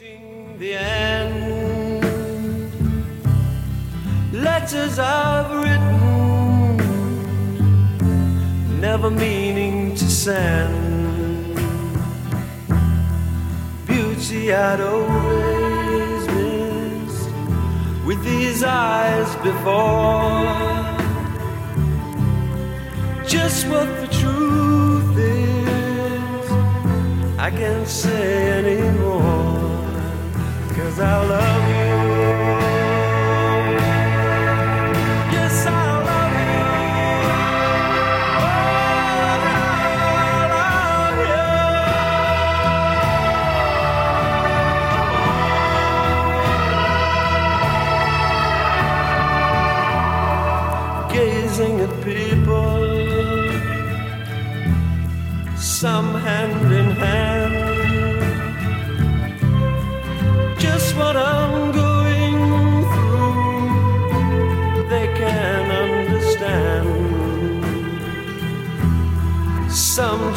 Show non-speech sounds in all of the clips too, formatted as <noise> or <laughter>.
Reaching the end. Letters I've written, never meaning to send. Beauty I'd always missed with these eyes before. Just what the truth is, I can't say anymore. Cause I love you.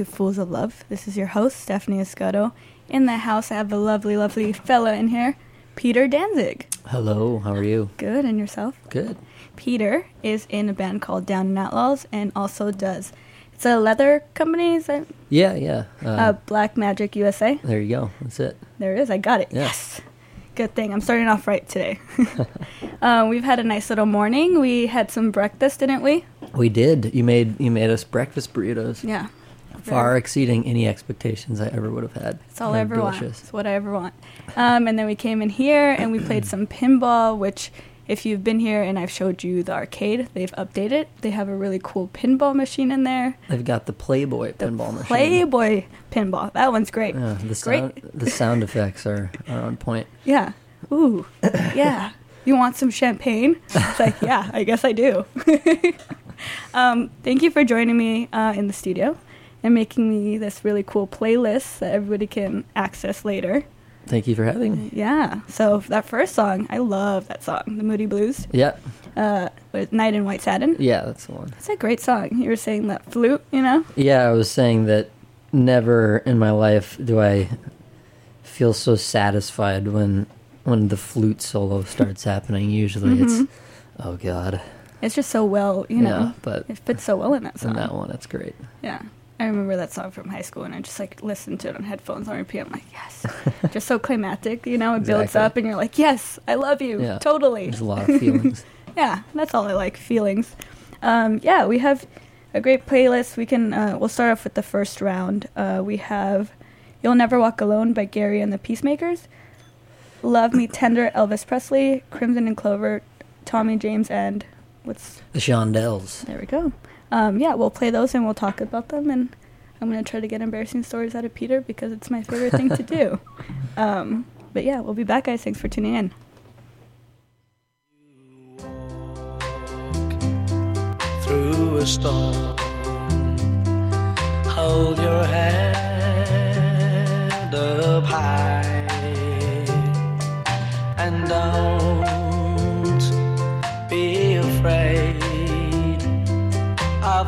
into Fools of Love. This is your host, Stephanie Escato. In the house, I have a lovely, lovely fella in here, Peter Danzig. Hello, how are you? Good, and yourself? Good. Peter is in a band called Down and Outlaws and also does, it's a leather company, is that? Yeah, yeah. Uh, Uh, Black Magic USA. there you go. That's it. There it is, I got it. Yeah. Yes. Good thing. I'm starting off right today. <laughs> uh, we've had a nice little morning. We had some breakfast, didn't we? We did. You made you made us breakfast burritos, Yeah. Far exceeding any expectations I ever would have had. That's all I ever want. It's what I ever want. Um, and then we came in here and we played some pinball, which, if you've been here and I've showed you the arcade, they've updated. They have a really cool pinball machine in there. They've got the Playboy The pinball machine. Playboy pinball. That one's great. Yeah, the great. sound the sound effects are, are on point. Yeah. Ooh. Yeah. You want some champagne? It's like, yeah, I guess I do. <laughs> um, thank you for joining me uh, in the studio and making me this really cool playlist that everybody can access later. Thank you for having me. Yeah. So that first song, I love that song, the Moody Blues, Yeah, uh, with Night in White Satin. yeah, that's the one. It's a great song. You were saying that flute, you know? Yeah, I was saying that never in my life do I feel so satisfied when when the flute solo starts happening. Usually, it's oh god, It's just so well, you know. yeah, but It fits so well in that song. in that one, it's great. Yeah. I remember that song from high school and I just like listened to it on headphones on repeat. I'm like, yes. <laughs> just so climactic, you know, it builds up and you're like, yes, I love you. Yeah. Totally. There's a lot of feelings. <laughs> Yeah, that's all I like, feelings. Um, yeah, we have a great playlist. We can, uh, we'll start off with the first round. Uh, we have You'll Never Walk Alone by Gary and the Pacemakers, Love Me Tender, Elvis Presley, Crimson and Clover, Tommy James, and what's the Shondells. there we go. Um, yeah, we'll play those and we'll talk about them. And I'm going to try to get embarrassing stories out of Peter because it's my favorite thing to do. <laughs> Um, but yeah, we'll be back, guys. Thanks for tuning in. through a storm. Hold your head up high and don't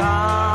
Walk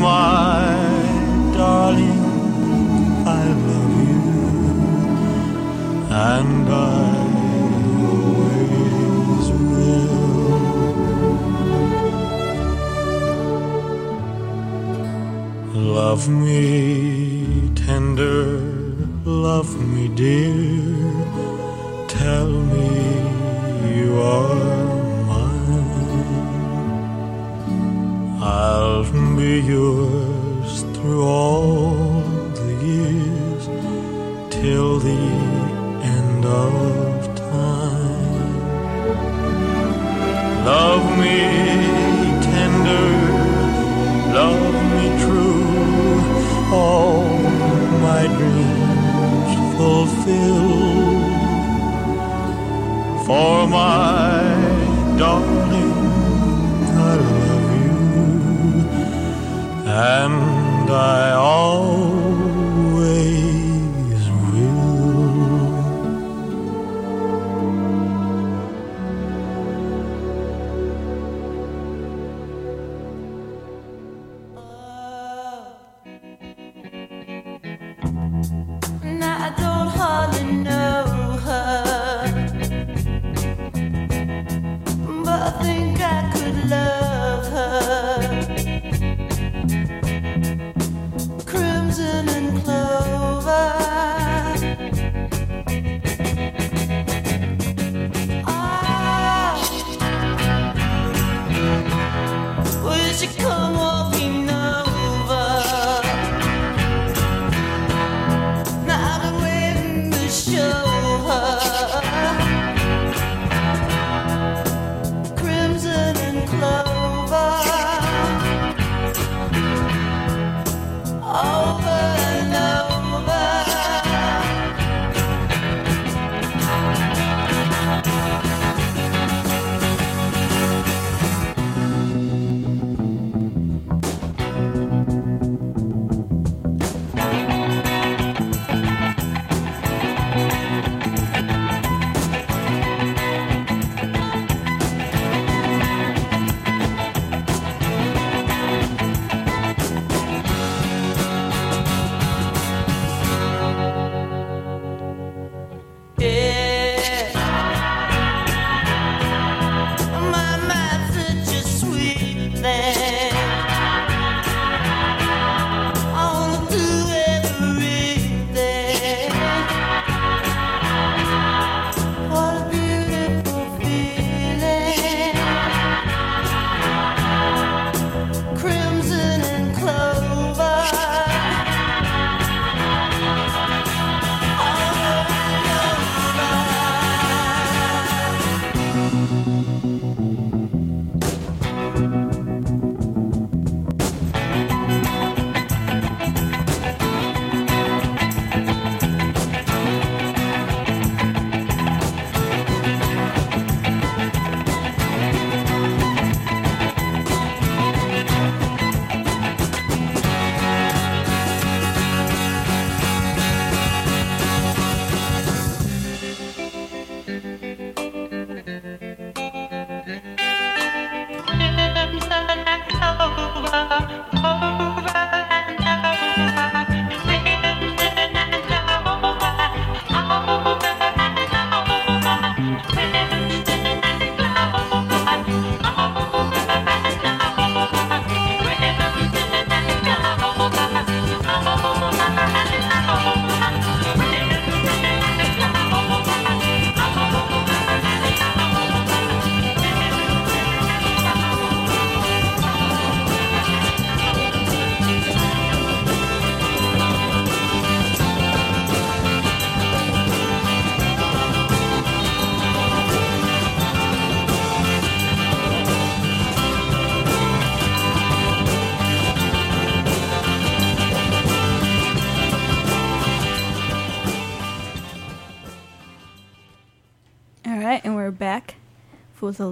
my darling, I love you, and I always will. Love me tender, love me dear, tell me you are be yours through all the years till the end of time. Love me tender, love me true, all my dreams fulfill. For my darling, and I always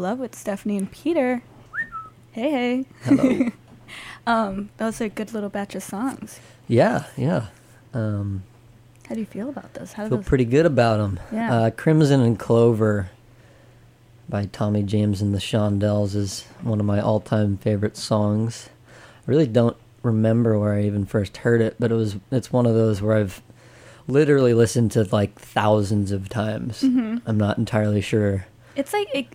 Love with Stephanie and Peter. Hey, hey. Hello. <laughs> Um, that was a good little batch of songs. yeah, yeah. Um, How do you feel about those? How do feel those? pretty good about them. Yeah. Uh, Crimson and Clover by Tommy James and the Shondells is one of my all-time favorite songs. I really don't remember where I even first heard it, but it was it's one of those where I've literally listened to like thousands of times. Mhm. I'm not entirely sure. It's like it,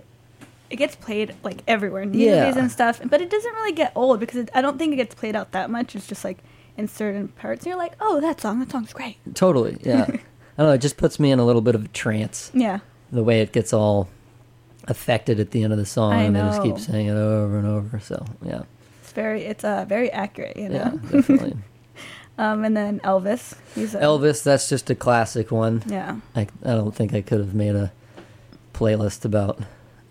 it gets played like everywhere, in Yeah. movies and stuff, but it doesn't really get old because it, I don't think it gets played out that much. It's just like in certain parts, you're like, oh, that song, that song's great. Totally, <laughs> yeah. I don't know. It just puts me in a little bit of a trance. Yeah, The way it gets all affected at the end of the song, and they just keep saying it over and over. So yeah, it's very, it's uh, very accurate, you yeah, definitely. <laughs> um, and then Elvis, he's a, Elvis, that's just a classic one. Yeah, I, I don't think I could have made a playlist about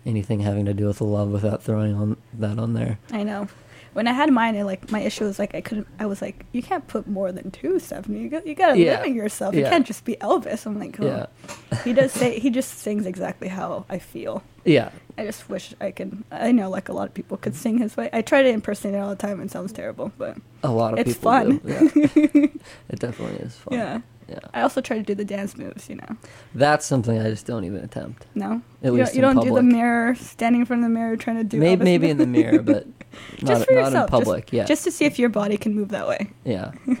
anything having to do with love without throwing on that on there. I know. When I had mine, it, like my issue was like I couldn't. I was like, you can't put more than two, Stephanie. You got, you got to Yeah. limit yourself. You Yeah. can't just be Elvis. I'm like, oh. Yeah, he does say he just sings exactly how I feel. yeah, I just wish I could. I know, like a lot of people could sing his way. I try to impersonate it all the time, and it sounds terrible, but a lot of It's people fun. do. Yeah. <laughs> it definitely is fun. yeah. Yeah. I also try to do the dance moves. You know, That's something I just don't even attempt. no, At you least don't, you don't do the mirror, standing in front of the mirror, trying to do maybe maybe in the mirror, but <laughs> not, just for not yourself, in public. just, yeah, just to see if your body can move that way. yeah. <laughs>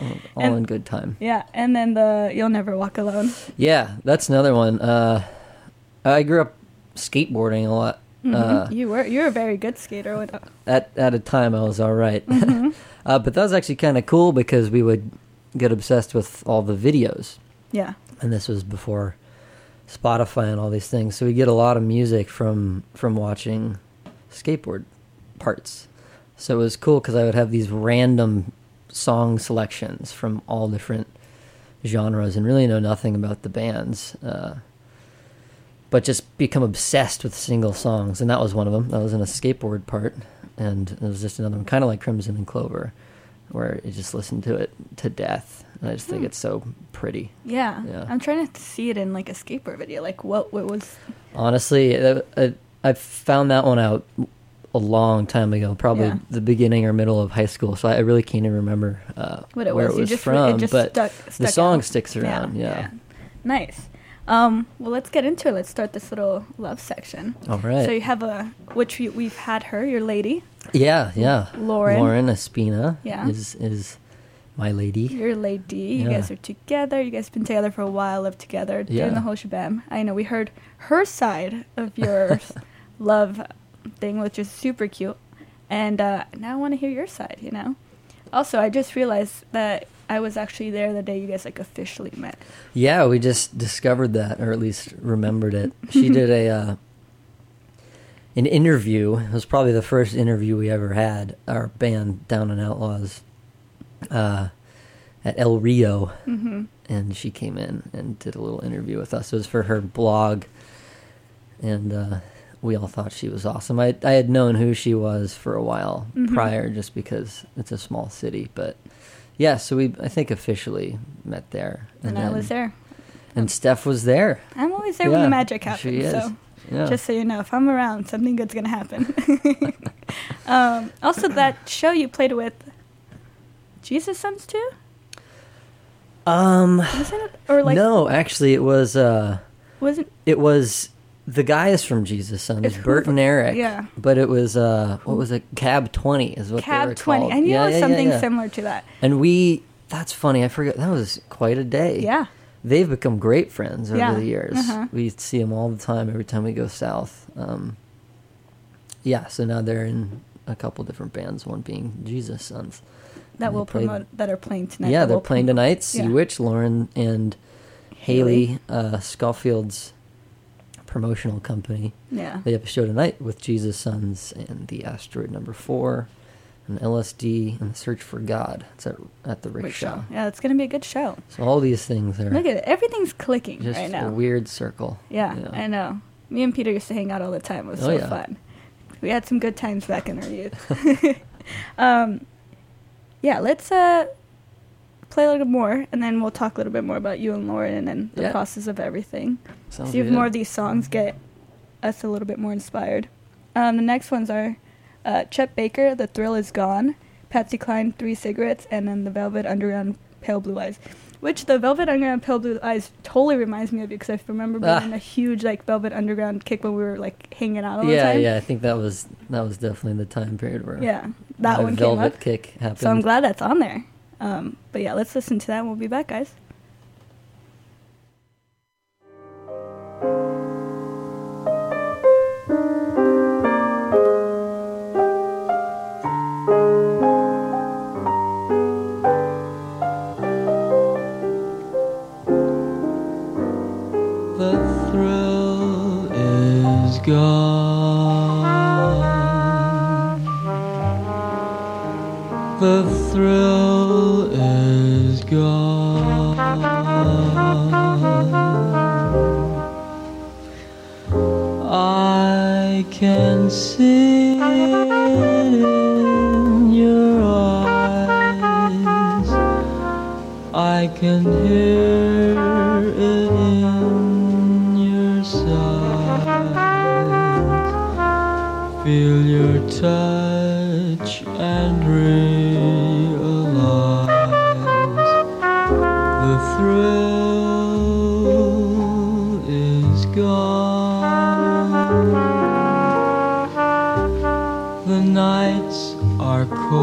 all all And- in good time. Yeah, and then the "You'll Never Walk Alone." Yeah, that's another one. Uh, I grew up skateboarding a lot. Mhm. Uh, you were you're a very good skater. At at a time I was all right. Mhm. <laughs> uh, but that was actually kind of cool because we would get obsessed with all the videos, yeah, and this was before Spotify and all these things. So we get a lot of music from from watching skateboard parts. So it was cool because I would have these random song selections from all different genres and really know nothing about the bands. Uh, but just become obsessed with single songs, and that was one of them. That was in a skateboard part, and it was just another one, kind of like Crimson and Clover, where you just listen to it to death. And I just think Hmm. it's so pretty. yeah, Yeah. I'm trying to see it in like a skateboard video. Like what what was Honestly, uh, I found that one out a long time ago, probably Yeah. the beginning or middle of high school. So I really can't even remember uh, what it where was? it was you just from. it just but stuck, the song out. sticks around. Yeah. Nice. Um, well, let's get into it. Let's start this little love section. All right. So you have a which we, we've had her, your lady, yeah, yeah. Lauren. Lauren Espina Yeah. is is my lady. your lady. You Yeah. guys are together. You guys have been together for a while, live together, doing Yeah. the whole shabam. I know we heard her side of your <laughs> love thing, which is super cute, and uh, now I want to hear your side. You know. Also, I just realized that I was actually there the day you guys like officially met. Yeah, we just discovered that, or at least remembered it. She <laughs> did a uh, an interview. It was probably the first interview we ever had. Our band Down and Outlaws uh, at El Rio, hmm and she came in and did a little interview with us. It was for her blog, and uh, we all thought she was awesome. I I had known who she was for a while Mhm. prior, just because it's a small city, but. Yeah, so we I think officially met there, And, I then- was there. and Steph was there. I'm always there when Yeah, the magic she happens. is. So Yeah. just so you know, if I'm around, something good's gonna happen. <laughs> um, also, that show you played with Jesus Sons too, um it? Or like no, actually it was uh wasn't it was the guy is from Jesus Sons, It's Bert and Eric. yeah. But it was uh what was it? Cab 20 is what they were Cab Twenty? called. I knew Yeah, it was yeah, something yeah. similar to that. And we that's funny. I forget that was quite a day. Yeah, They've become great friends over the years. uh-huh. We see them all the time every time we go south. Um yeah, so now they're in a couple different bands, one being Jesus Sons. that And will played- promote that are playing tonight. yeah, they're will playing promote- tonight. Sea. Witch, Lauren, and Haley, uh, Schofield's promotional company. Yeah, They have a show tonight with Jesus Sons and the Asteroid Number Four, and LSD and the Search for God. It's at at the Rickshaw. Rickshaw. Yeah, it's gonna be a good show. So all these things are Look at it, everything's clicking just right a now. weird circle. Yeah, I know. Me and Peter used to hang out all the time. It was Oh, so yeah. fun. We had some good times back in our youth. <laughs> <laughs> um, yeah, let's uh, play a little more, and then we'll talk a little bit more about you and Lauren, and then the Yeah. process of everything. Sounds See if more of these songs get us a little bit more inspired. Um, the next ones are uh, Chet Baker, The Thrill Is Gone, Patsy Cline, Three Cigarettes, and then The Velvet Underground, Pale Blue Eyes. Which the Velvet Underground Pale Blue Eyes totally reminds me of because I remember being Ah. a huge like Velvet Underground kick when we were like hanging out all the time. yeah. yeah, I think that was that was definitely the time period where Yeah, that one came velvet up. kick happened. So I'm glad that's on there. Um, but yeah, let's listen to that and we'll be back, guys. Gone. The thrill gone. I can see it in your eyes. I can hear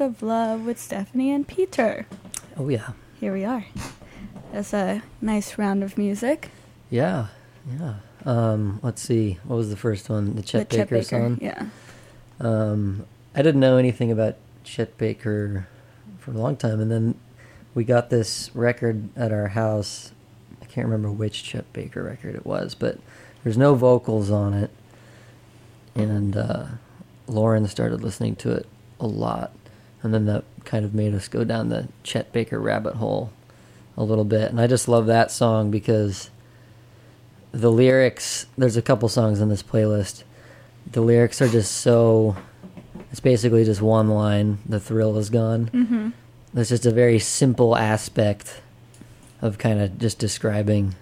of Love with Stephanie and Peter. Oh yeah, Here we are. That's a nice round of music. yeah, yeah. Um, let's see. What was the first one? The Chet The Baker, song. Yeah. Um, I didn't know anything about Chet Baker for a long time, and then we got this record at our house. I can't remember which Chet Baker record it was, but there's no vocals on it. And uh, Lauren started listening to it a lot, and then that kind of made us go down the Chet Baker rabbit hole a little bit. And I just love that song because the lyrics. There's a couple songs on this playlist the lyrics are just so it's basically just one line the thrill is gone Mm-hmm. that's just a very simple aspect of kind of just describing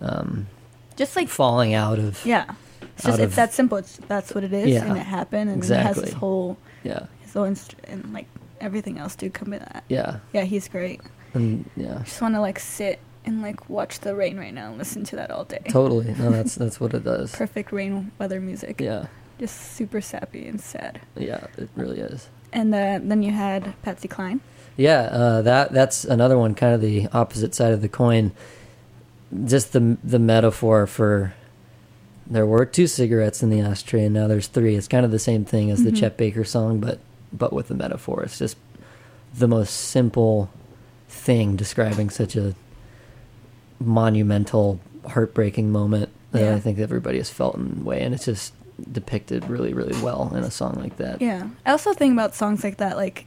um, Just like falling out of yeah. It's just it's of- that simple. It's that's what it is, Yeah, and it happened, and it has exactly. his whole yeah his whole and like everything else do come in that. yeah Yeah, he's great. and yeah Just want to like sit and like watch the rain right now and listen to that all day. totally no <laughs> that's that's what it does Perfect rain weather music. yeah Just super sappy and sad. yeah it really is And uh, then you had Patsy Cline. Yeah, uh, that that's another one, kind of the opposite side of the coin. Just the the metaphor for there were two cigarettes in the ashtray, and now there's three. It's kind of the same thing as the Mhm. Chet Baker song, but but with the metaphor. It's just the most simple thing describing such a monumental, heartbreaking moment that Yeah. I think everybody has felt in a way, and it's just depicted really, really well in a song like that. Yeah. I also think about songs like that, like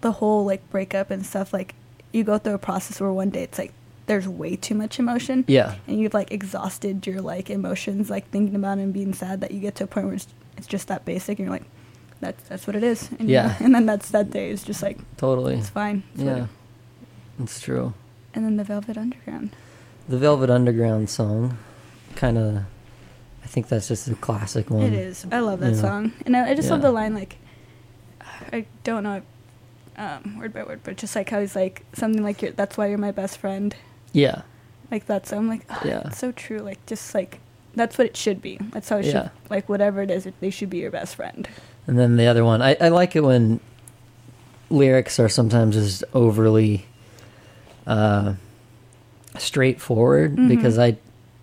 the whole like breakup and stuff. Like you go through a process where one day it's like there's way too much emotion. Yeah. And you've like exhausted your like emotions, like thinking about it and being sad that you get to a point where it's, it's just that basic and you're like, that's that's what it is. And, Yeah. <laughs> and then that's that day is just like Totally. it's fine. It's Yeah, whatever. it's true. And then the Velvet Underground. The Velvet Underground song, kind of, I think that's just a classic one. It is. I love that Yeah. song, and I, I just love the line like, I don't know, um, word by word, but just like how he's like something like you're, that's why you're my best friend. Yeah, Like that's I'm like, oh, Yeah. it's so true. Like just like that's what it should be. That's how it Yeah. should. Like whatever it is, it, they should be your best friend. And then the other one, I, I like it when lyrics are sometimes just overly uh, straightforward Mhm. because I,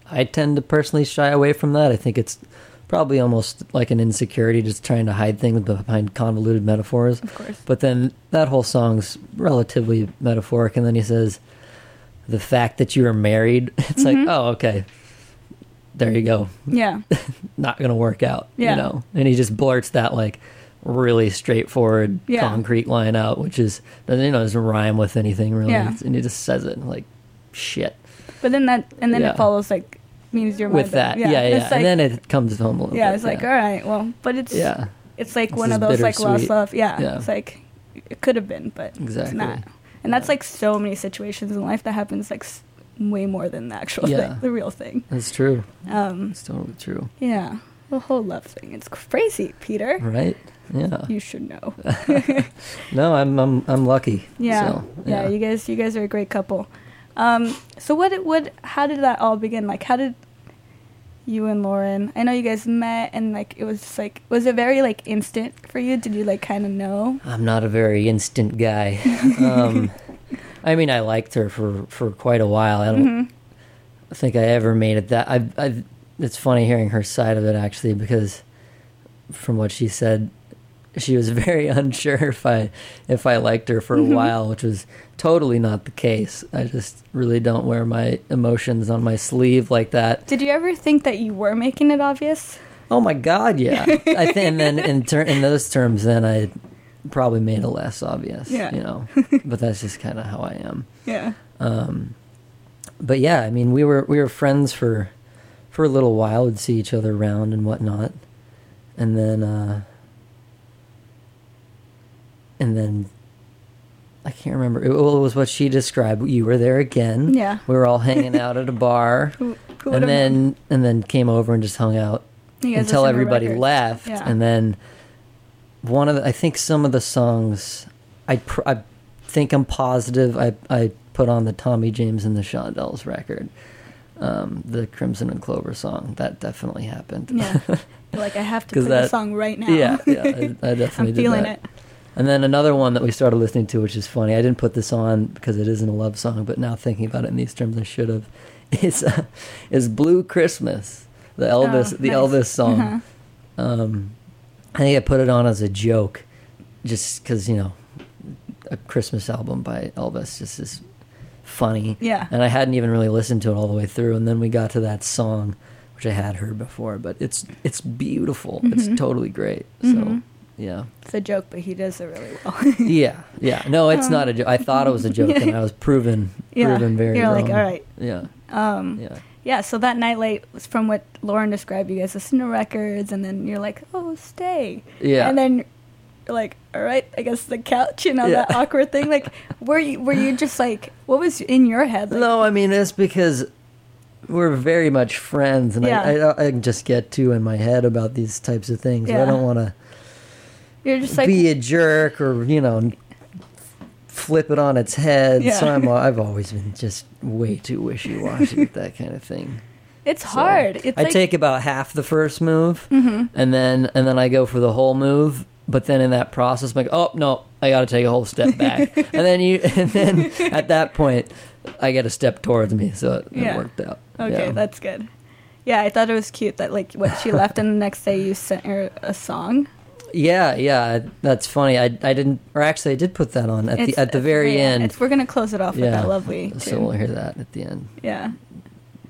I tend to personally shy away from that. I think it's probably almost like an insecurity, just trying to hide things behind convoluted metaphors. Of course. But then that whole song's relatively metaphoric, and then he says, "The fact that you are married." <laughs> It's Mhm. like, oh, okay, there you go. Yeah. <laughs> Not gonna work out, Yeah. you know. And he just blurts that like really straightforward, Yeah. concrete line out, which is doesn't you know doesn't rhyme with anything really, Yeah. and he just says it like shit But then that and then Yeah. it follows like means you're with that, yeah, yeah, It's like, and then it comes home a little bit. yeah, bit, it's like all right, well, but it's yeah, it's like one of those like lost love. Yeah, Yeah. it's like it could have been, but it's Exactly. not. And that's like so many situations in life that happens like s- way more than the actual Yeah. thing, the real thing. that's true. Um, It's totally true, yeah, the whole love thing. It's crazy, Peter. right? Yeah. You should know. <laughs> <laughs> No, I'm I'm I'm lucky. Yeah, So, yeah, You guys, you guys are a great couple. Um, so what, what, how did that all begin? Like, how did you and Lauren? I know you guys met, and like it was just like, was it very like instant for you? Did you like kind of know? I'm not a very instant guy. <laughs> Um, I mean, I liked her for, for quite a while. I don't Mhm. think I ever made it that. I, I. It's funny hearing her side of it actually because, from what she said, she was <laughs> very unsure if I if I liked her for a Mhm. while, which was totally not the case. I just really don't wear my emotions on my sleeve like that. Did you ever think that you were making it obvious? Oh my God, yeah. <laughs> I think, and then in ter- in those terms, then I probably made it less obvious. Yeah. You know, <laughs> but that's just kind of how I am. Yeah. Um, but yeah, I mean, we were we were friends for for a little while. We'd see each other around and whatnot, and then uh, and then I can't remember. It, well, it was what she described. You were there again. Yeah. we were all hanging out at a bar, <laughs> and then and then came over and just hung out until everybody records. left, Yeah. and then one of the, I think some of the songs I pr- I think I'm positive I I put on the Tommy James and the Shondells record, um, the Crimson and Clover song. That definitely happened. Yeah. <laughs> Like I have to play the that- song right now. yeah, yeah, I, <laughs> I definitely I'm feeling that. it. And then another one that we started listening to, which is funny. I didn't put this on because it isn't a love song, but now thinking about it in these terms, I should have. <laughs> Is uh, is Blue Christmas, the Elvis, Oh, the nice. Elvis song. Uh-huh. Um, I think I put it on as a joke, just because you know, a Christmas album by Elvis just is funny. Yeah. And I hadn't even really listened to it all the way through, and then we got to that song, which I had heard before, but it's it's beautiful. It's Mhm. totally great. Mhm. So yeah, It's a joke, but he does it really well. <laughs> yeah, yeah. No, it's not a joke. I thought it was a joke, and I was <laughs> proven Yeah. proven very You're wrong. like, all right. Yeah, Um, yeah. Yeah, so that night late was from what Lauren described. You guys listen to records, and then you're like, "Oh, stay." Yeah. And then you're like, "All right, I guess the couch." You know that awkward thing. Like, were you were you just like, what was in your head? Like, No, I mean it's because we're very much friends, and Yeah. I, I I can just get too in my head about these types of things. Yeah. I don't want to you're just like, be a jerk or you know flip it on its head. Yeah. So I'm I've <laughs> always been just way too wishy washy with that kind of thing. it's So hard. It's I like, take about half the first move, Mhm. and then and then I go for the whole move. But then in that process, I'm like, oh no, I got to take a whole step back, <laughs> and then you, <laughs> and then at that point, I get a step towards me, so it, it worked out. Okay, Yeah. that's good. Yeah, I thought it was cute that like what she left, and the next day you sent her a song. Yeah, yeah, that's funny. I, I didn't, or actually, I did put that on at It's- the at the very yeah, end. It's, we're gonna close it off with that lovely. So we'll hear that at the end. Yeah,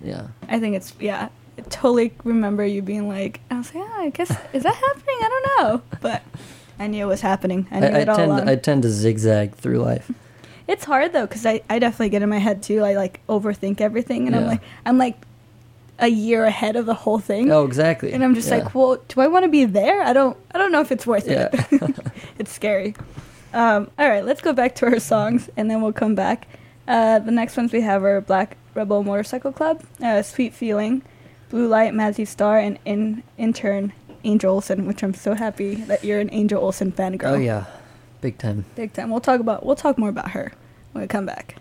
Yeah, I think it's yeah. I totally remember you being like, I was like, oh, I guess is that happening? I don't know, but I knew it was happening. I I, knew I it all tend along. I tend to zigzag through life. It's hard though because I, I definitely get in my head too. I like overthink everything, and I'm like I'm like a year ahead of the whole thing. Oh, exactly. And I'm just Yeah. like, well, do I want to be there? I don't. I don't know if it's worth Yeah. it. <laughs> it's scary. Um, all right, let's go back to our songs, and then we'll come back. Uh, the next ones we have are Black Rebel Motorcycle Club, uh, Sweet Feeling, Blue Light, Mazzy Star, and in intern Angel Olsen, which I'm so happy that you're an Angel Olsen fan girl. Oh yeah, big time. big time. We'll talk about. We'll talk more about her when we come back.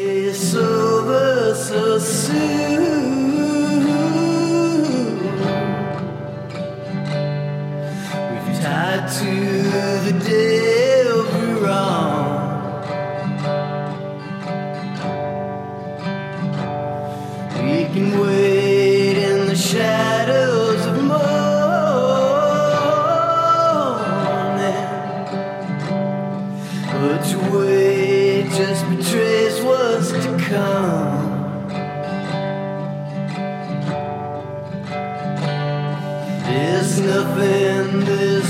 It's over so soon. We've tied to the wrong. We can wait in the shadows come. There's nothing, there's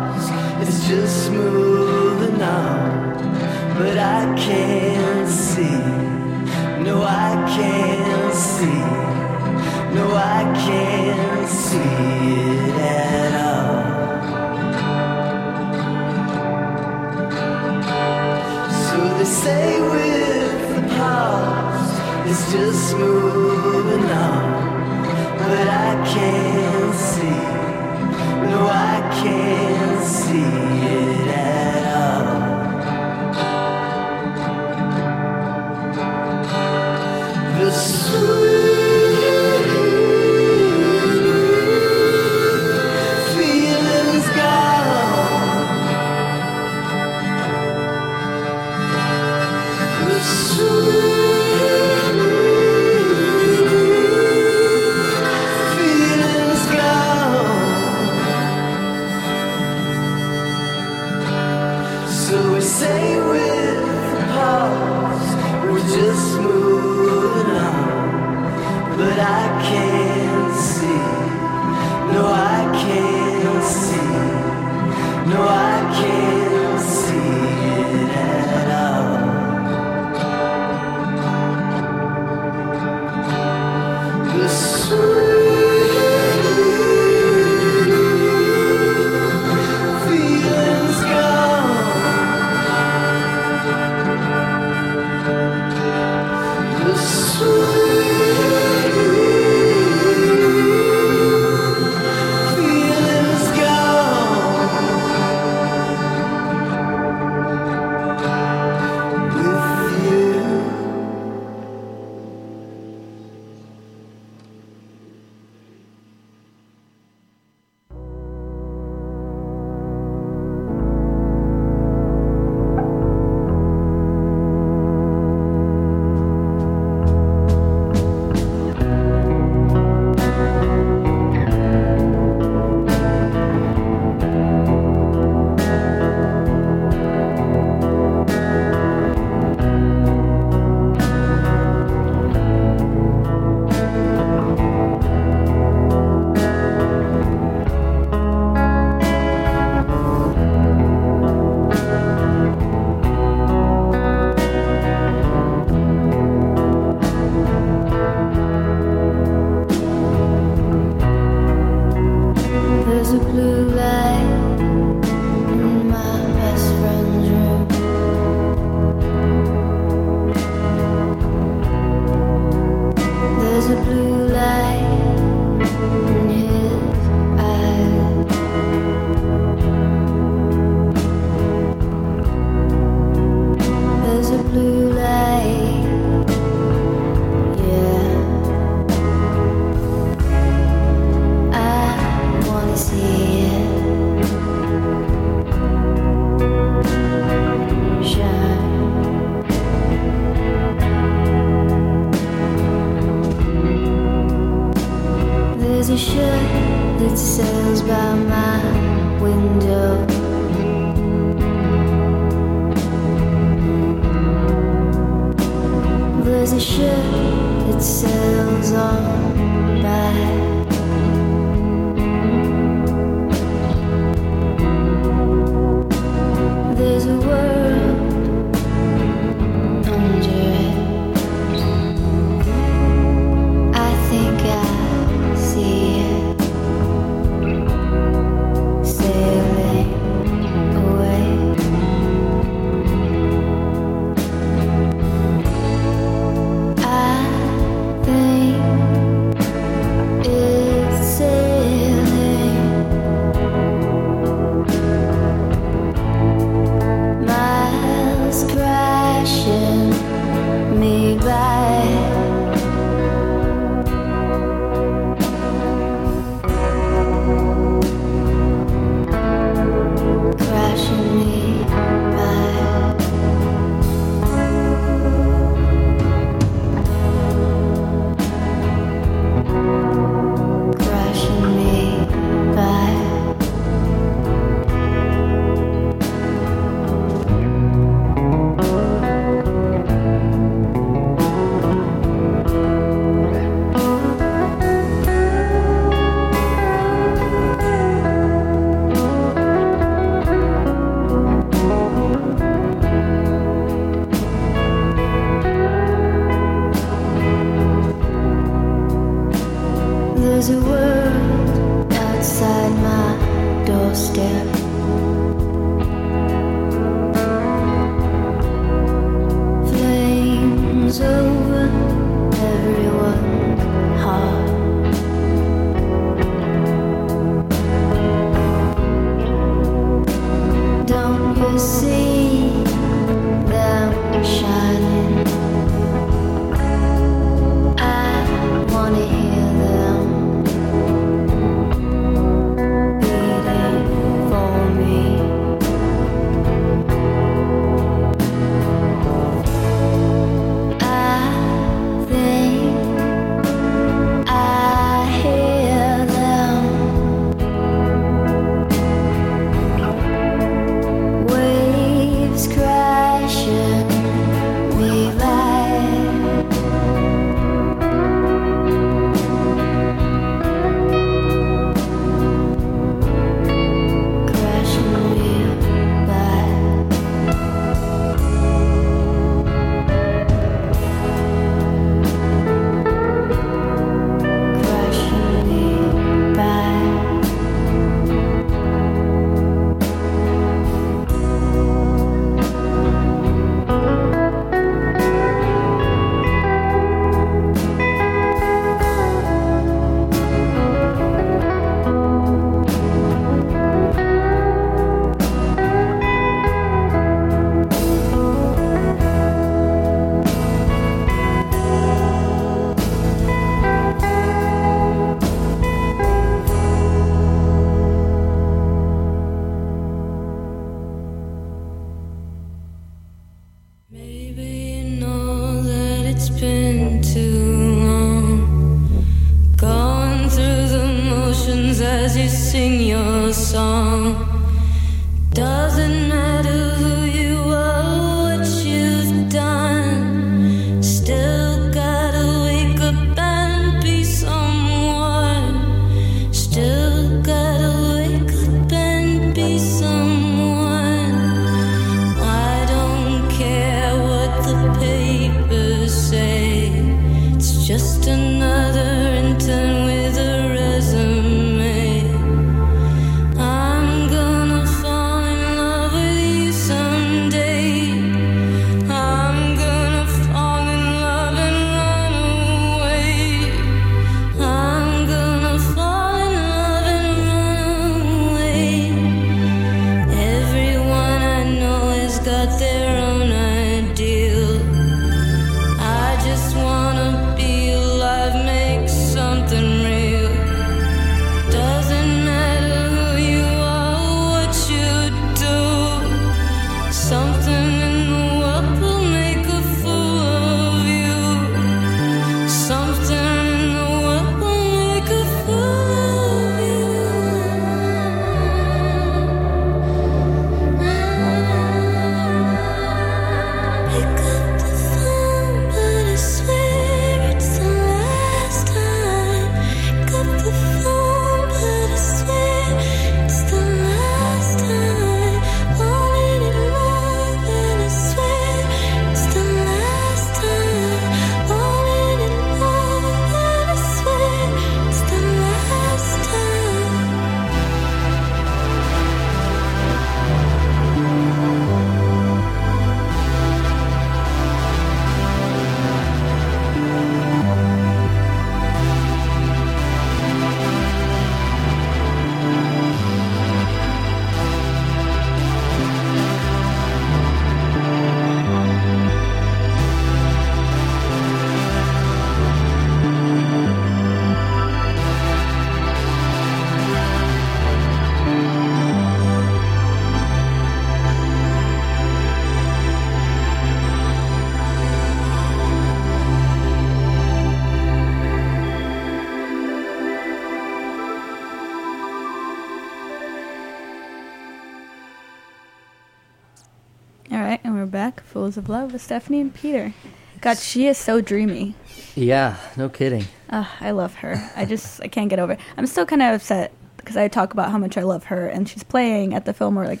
Of Love with Stephanie and Peter. God, she is so dreamy. Yeah, no kidding. Uh, I love her. I just I can't get over it. I'm still kind of upset because I talk about how much I love her, and she's playing at the Fillmore like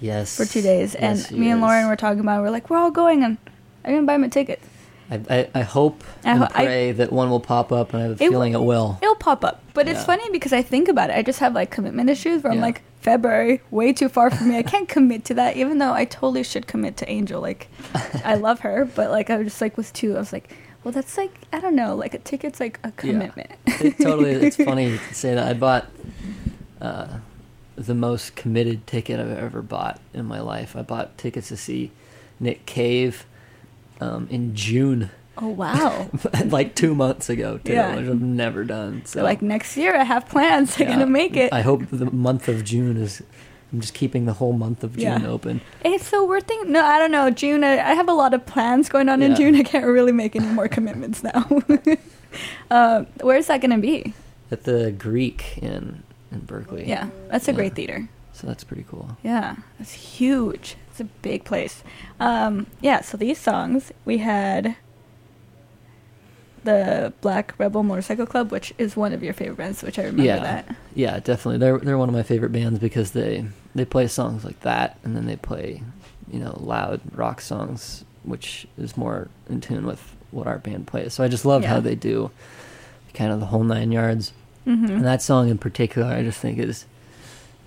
Yes. for two days, and Yes, she me and is. Lauren were talking about. it. We're like, we're all going, and I'm gonna buy my ticket. I, I, I hope I and ho- I- pray that one will pop up, and I have a It feeling it will. It'll pop up, but it's Yeah. funny because I think about it. I just have like commitment issues where I'm Yeah. like February, way too far for me. I can't commit to that, even though I totally should commit to Angel. Like, <laughs> I love her, but like I was just like with two, I was like, well, that's like I don't know, like a ticket's like a commitment. it totally. It's <laughs> funny to say that. I bought uh, the most committed ticket I've ever bought in my life. I bought tickets to see Nick Cave um, in June, oh wow! <laughs> like two months ago, too, Yeah. which I've never done. So like next year, I have plans. <laughs> I'm yeah, gonna make it. I hope the month of June is. I'm just keeping the whole month of June Yeah. open. It's so we're thinking. No, I don't know. June. I, I have a lot of plans going on in June. <laughs> I can't really make any more commitments now. uh, where's that gonna be? At the Greek in in Berkeley. Yeah, that's a Yeah. great theater. So that's pretty cool. Yeah, that's huge. A big place. Um, yeah, so these songs we had the Black Rebel Motorcycle Club, which is one of your favorite bands, which I remember yeah, that. yeah, definitely. They're they're one of my favorite bands because they they play songs like that, and then they play, you know, loud rock songs, which is more in tune with what our band plays. So I just love Yeah. how they do, kind of the whole nine yards. hmm And that song in particular, I just think is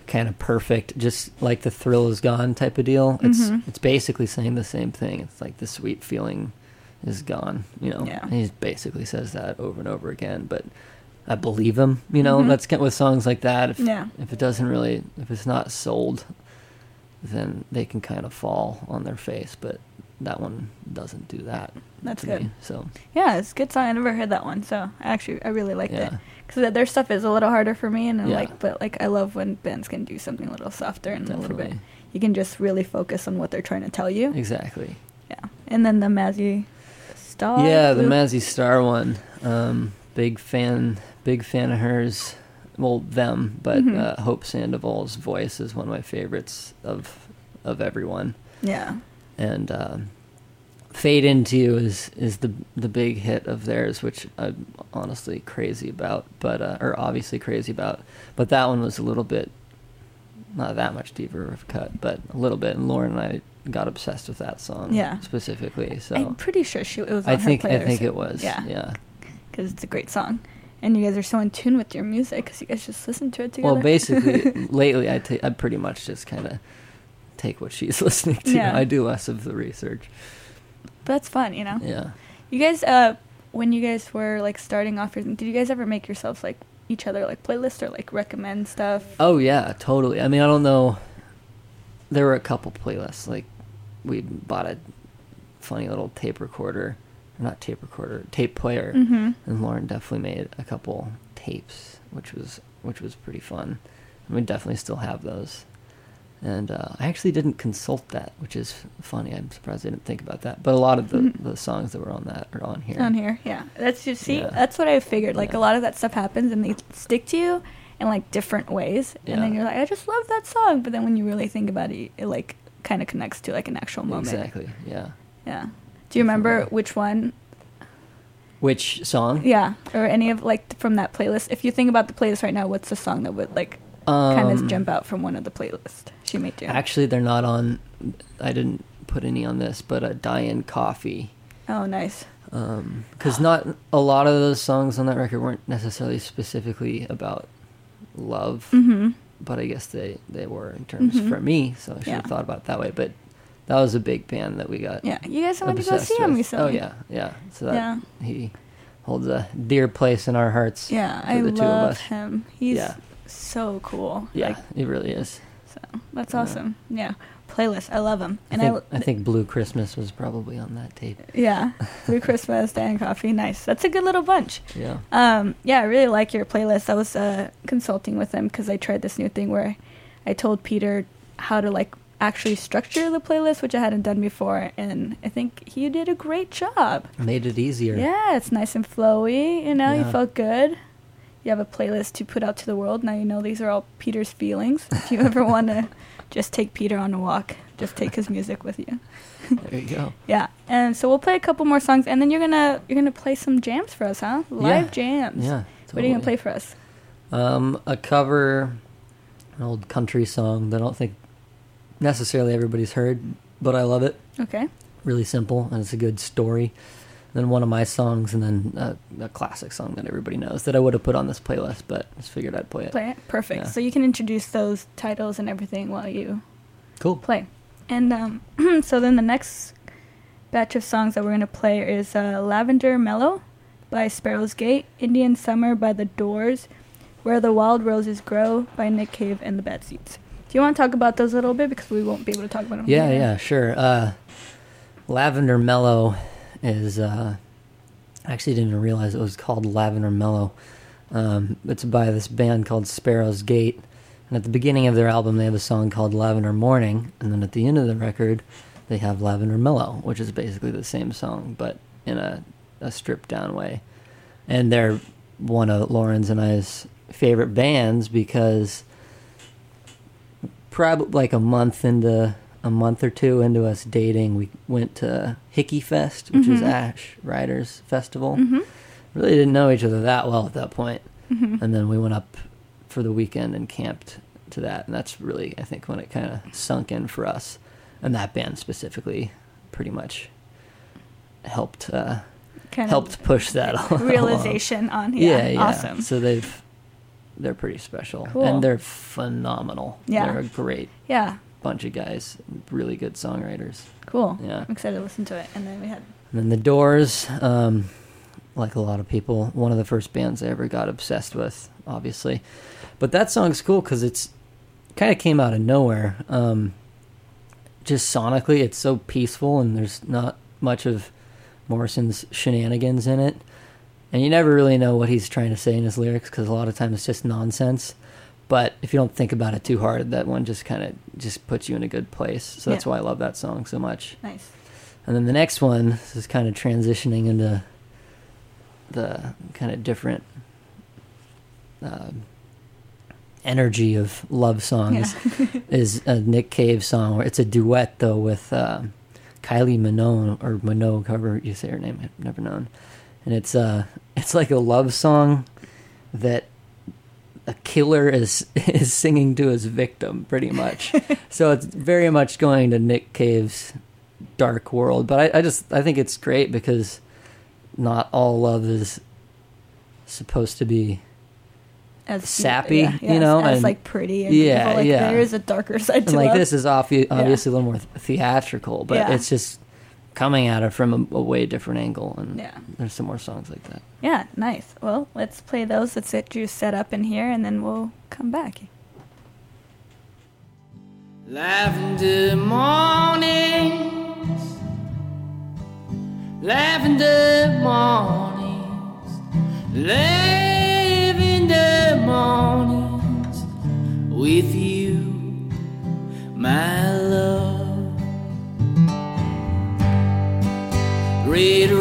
kind of perfect, just like the thrill is gone type of deal. It's Mhm. it's basically saying the same thing. It's like the sweet feeling is gone, you know. Yeah. He basically says that over and over again, but I believe him, you know. Mhm. That's with songs like that. If Yeah. if it doesn't really, if it's not sold, then they can kind of fall on their face. But that one doesn't do that. That's good. me, so Yeah, it's a good song. I never heard that one, so I actually I really liked it because their stuff is a little harder for me, and I'm Yeah. like, but like I love when bands can do something a little softer and a little bit. You can just really focus on what they're trying to tell you. exactly. Yeah, and then the Mazzy Star. Yeah, the Mazzy Star one. Um, big fan, big fan of hers. Well, them, but Mhm. uh, Hope Sandoval's voice is one of my favorites of of everyone. Yeah. And um, Fade Into You is is the the big hit of theirs, which I'm honestly crazy about, but uh, or obviously crazy about. But that one was a little bit, not that much deeper of a cut, but a little bit. And Lauren and I got obsessed with that song, Yeah. specifically. So I'm pretty sure she it was on I her think I think it was. Yeah, Yeah. because it's a great song, and you guys are so in tune with your music because you guys just listen to it together. Well, basically, <laughs> lately I I pretty much just kind of take what she's <laughs> listening to. Yeah. I do less of the research. But that's fun, you know. Yeah. You guys, uh, when you guys were like starting off, your, did you guys ever make yourselves like each other like playlists or like recommend stuff? Oh yeah, totally. I mean, I don't know. There were a couple playlists. Like, we bought a funny little tape recorder, not tape recorder, tape player, Mm-hmm. and Lauren definitely made a couple tapes, which was which was pretty fun. And we definitely still have those. And uh, I actually didn't consult that, which is funny. I'm surprised I didn't think about that. But a lot of the, Mhm. the songs that were on that are on here. On here, yeah. That's just see, Yeah. that's what I figured. Like Yeah. a lot of that stuff happens and they stick to you in like different ways, and then you're like, I just love that song. But then when you really think about it, it like kind of connects to like an actual moment. Exactly. Yeah. Yeah. Do you remember Definitely. which one? Which song? Yeah, or any of like from that playlist. If you think about the playlist right now, what's the song that would like kind of Um, jump out from one of the playlists she you? Actually, they're not on. I didn't put any on this, but uh, Diane Coffee. oh, nice. Because not a lot of those songs on that record weren't necessarily specifically about love, Mm-hmm. but I guess they, they were in terms Mhm. for me, so I should Yeah. have thought about it that way. But that was a big band that we got. Yeah, you guys went to go see him recently. Oh yeah, yeah. So that Yeah. he holds a dear place in our hearts. Yeah, for I the two of love him. He's Yeah. so cool. Yeah, Like, it really is. That's Yeah. awesome. Yeah, playlist. I love them. And I think, I, I think Blue Christmas was probably on that tape. yeah, <laughs> Blue Christmas, Diane Coffee. Nice. That's a good little bunch. Yeah. Um, yeah, I really like your playlist. I was uh, consulting with them because I tried this new thing where I told Peter how to like actually structure the playlist, which I hadn't done before, and I think he did a great job. Made it easier. Yeah, it's nice and flowy. You know, you felt good. You have a playlist to put out to the world. Now you know these are all Peter's feelings. If you ever <laughs> want to just take Peter on a walk, Just take his music with you. There you go. <laughs> Yeah, and so we'll play a couple more songs, and then you're gonna you're gonna play some jams for us, huh? Live Yeah. jams. Yeah. What are you gonna play for us? Um, a cover, an old country song that I don't think necessarily everybody's heard, but I love it. Okay. Really simple, and it's a good story. Then one of my songs, and then a, a classic song that everybody knows that I would have put on this playlist, but just figured I'd play it. Play it. Perfect. Yeah. So you can introduce those titles and everything while you Cool. play. And um, <clears throat> so then the next batch of songs that we're gonna play is uh, "Lavender Mellow" by Sparrow's Gate, "Indian Summer" by The Doors, "Where the Wild Roses Grow" by Nick Cave and the Bad Seeds. Do you want to talk about those a little bit because we won't be able to talk about them? Yeah, here. yeah, sure. Uh, Lavender Mellow is. Uh, I actually didn't even realize it was called Lavender Mellow. Um, it's by this band called Sparrow's Gate. And at the beginning of their album, they have a song called Lavender Morning. And then at the end of the record, they have Lavender Mellow, which is basically the same song, but in a, a stripped down way. And they're one of Lauren's and I's favorite bands because probably like a month into a month or two into us dating, we went to Hickey Fest, which is Mhm. Ash Riders Festival. Mhm. Really didn't know each other that well at that point. Mhm. and then we went up for the weekend and camped to that, and that's really I think when it kind of sunk in for us, and that band specifically, pretty much helped uh, Kind helped push that <laughs> along. realization on. Yeah, Yeah, yeah. awesome. So they've they're pretty special, Cool. and they're phenomenal. Yeah. they're great Yeah, bunch of guys, really good songwriters. cool. Yeah. I'm excited to listen to it. And then we had And then the Doors, um, like a lot of people, one of the first bands I ever got obsessed with, obviously. But that song's cool because it's kind of came out of nowhere. Um, just sonically, it's so peaceful, and there's not much of Morrison's shenanigans in it. And you never really know what he's trying to say in his lyrics because a lot of times it's just nonsense. But if you don't think about it too hard, that one just kind of just puts you in a good place. So that's Yeah. why I love that song so much. nice. And then the next one this is kind of transitioning into the kind of different um, energy of love songs <laughs> is a Nick Cave song where it's a duet though with um Kylie Minogue or Minogue, however you say her name, I've never known. And it's uh <laughs> it's like a love song that a killer is <laughs> is singing to his victim pretty much. so it's very much going to Nick Cave's dark world. But I, I just I think it's great because not all love is supposed to be As Sappy, yeah, you know, as and- like pretty and Yeah. Like yeah. there is a darker side and to like love. this is obvi- obviously a little more theatrical, but Yeah. it's just coming at it from a, a way different angle. And Yeah. there's some more songs like that. Yeah, nice. Well, let's play those. Let's get you set up in here, and then we'll come back. Lavender mornings, lavender mornings, lavender mornings with you, my love. Red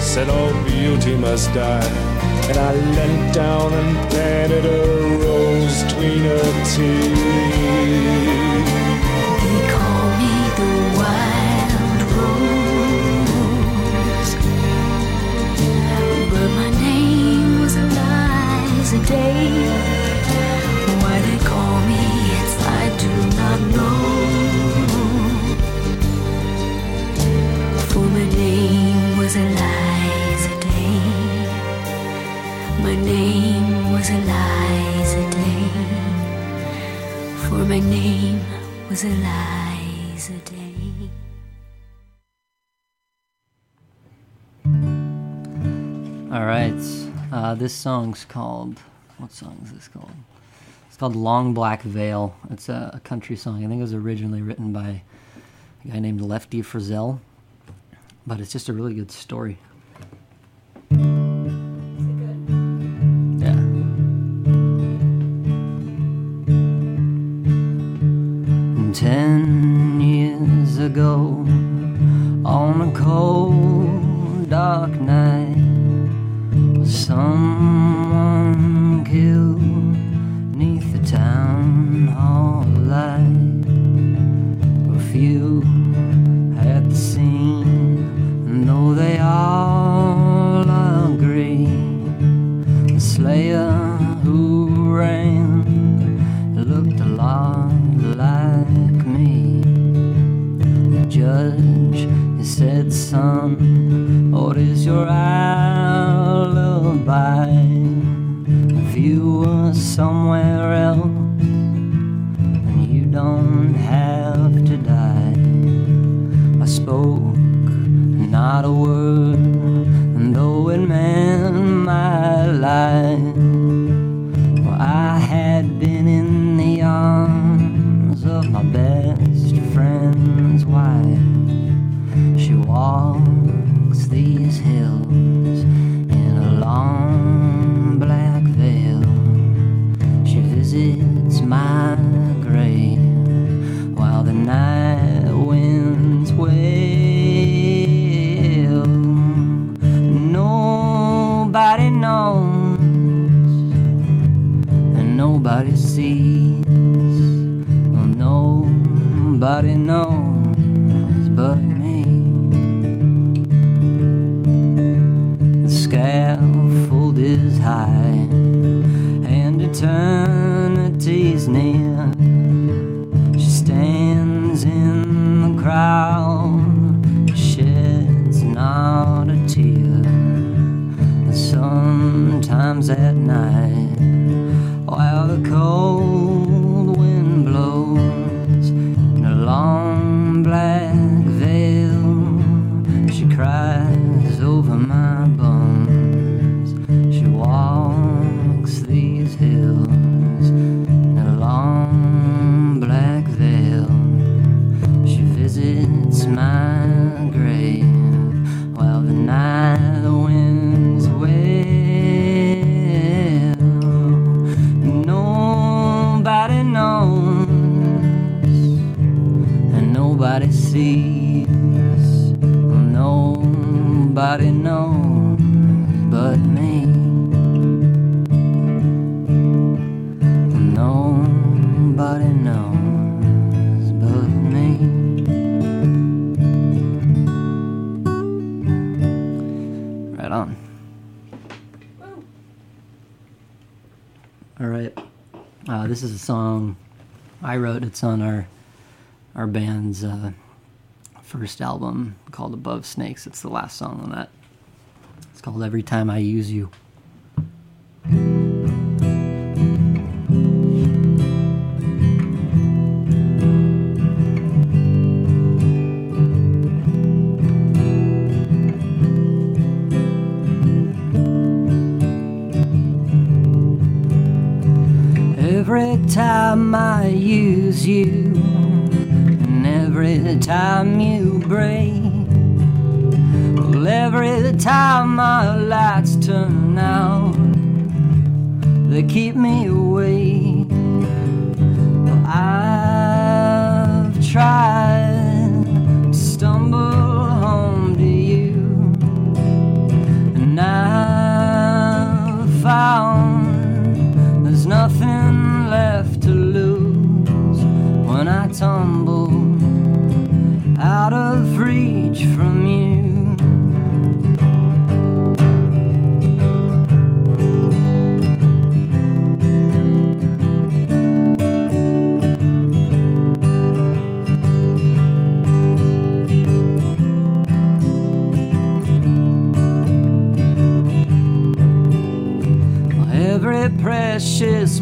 said all beauty must die. And I leant down and planted a rose between her teeth. They call me the wild rose, but my name was Eliza Day. Why they call me, it's I do not know. was Eliza Day. My name was Eliza Day. For my name was Eliza Day. All right. Uh, this song's called. What song is this called? It's called Long Black Veil. It's a, a country song. I think it was originally written by a guy named Lefty Frizzell but it's just a really good story. Yeah. Ten years ago, on a cold, dark night, some said, Son, what is your alibi? If you were somewhere But me. Nobody knows but me. Right on. All right. Uh, this is a song I wrote. It's on our our band's uh, first album called Above Snakes. It's the last song on that. It's called Every Time I Use You. Every time I use you, and every time you break, every time my lights turn out, they keep me awake. I've tried to stumble home to you, and I've found there's nothing left to lose when I tumble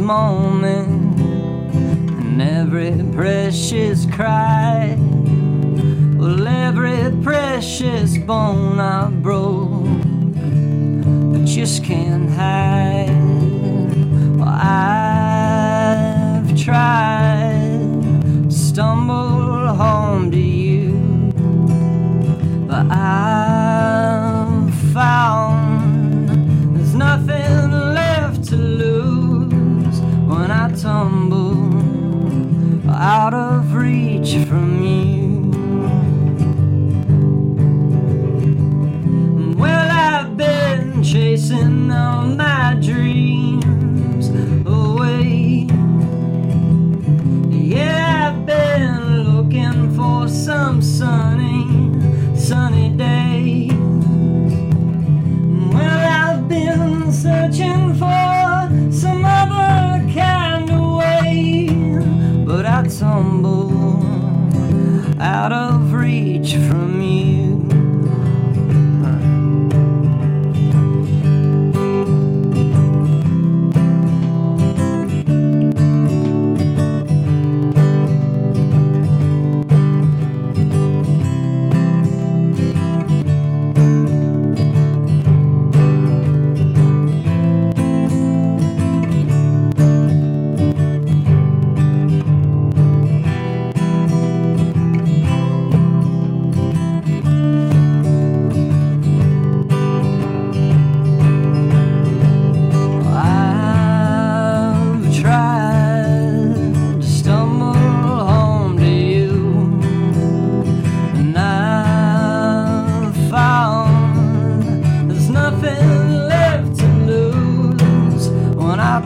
moment and every precious cry. Well, every precious bone I broke, but just can't hide. Well, I've tried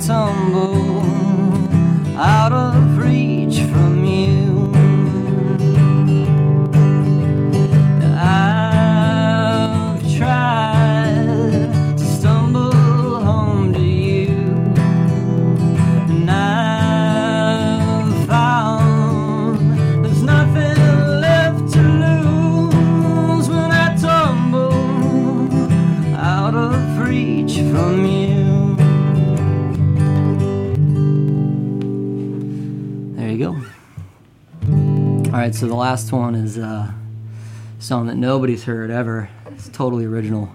tumble out of so the last one is uh, a song that nobody's heard ever. It's totally original.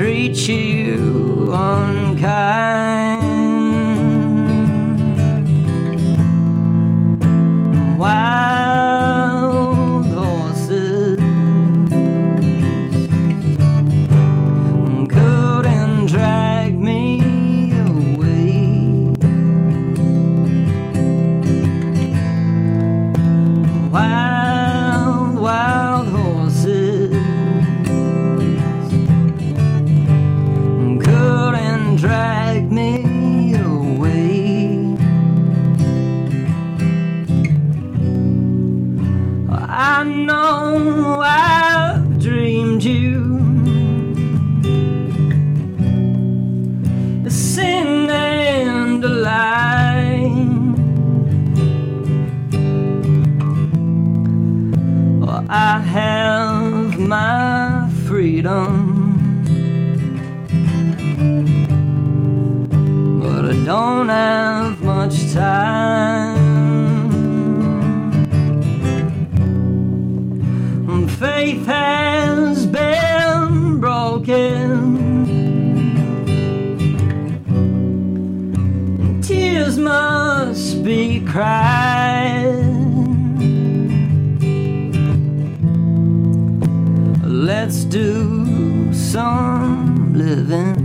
Treat you unkind. Be. Let's do some living.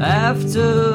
After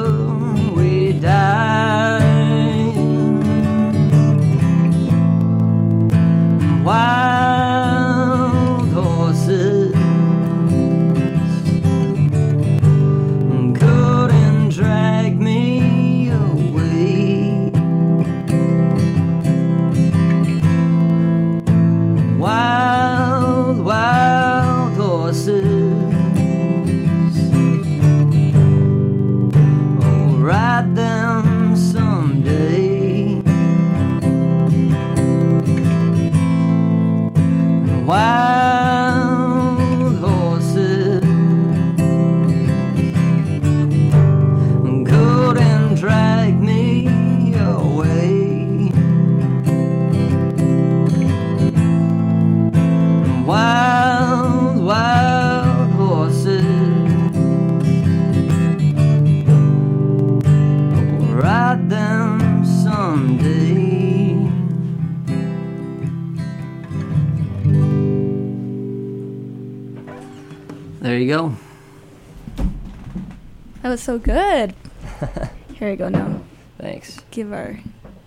was so good. <laughs> Here we go now. Thanks. Give our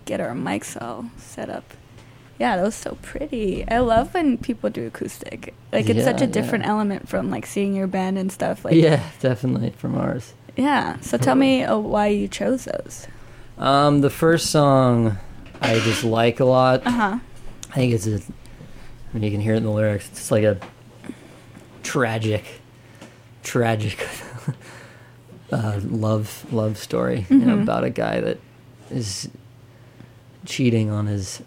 get our mics all set up. Yeah, that was so pretty. I love when people do acoustic. Like it's such a different yeah. element from like seeing your band and stuff. Like yeah, definitely from ours. Yeah. So tell me <laughs> uh, why you chose those. Um, the first song I just like a lot. Uh huh. I think it's a. I mean, you can hear it in the lyrics. It's like a tragic, tragic uh, love love story you know, Mhm. about a guy that is cheating on his,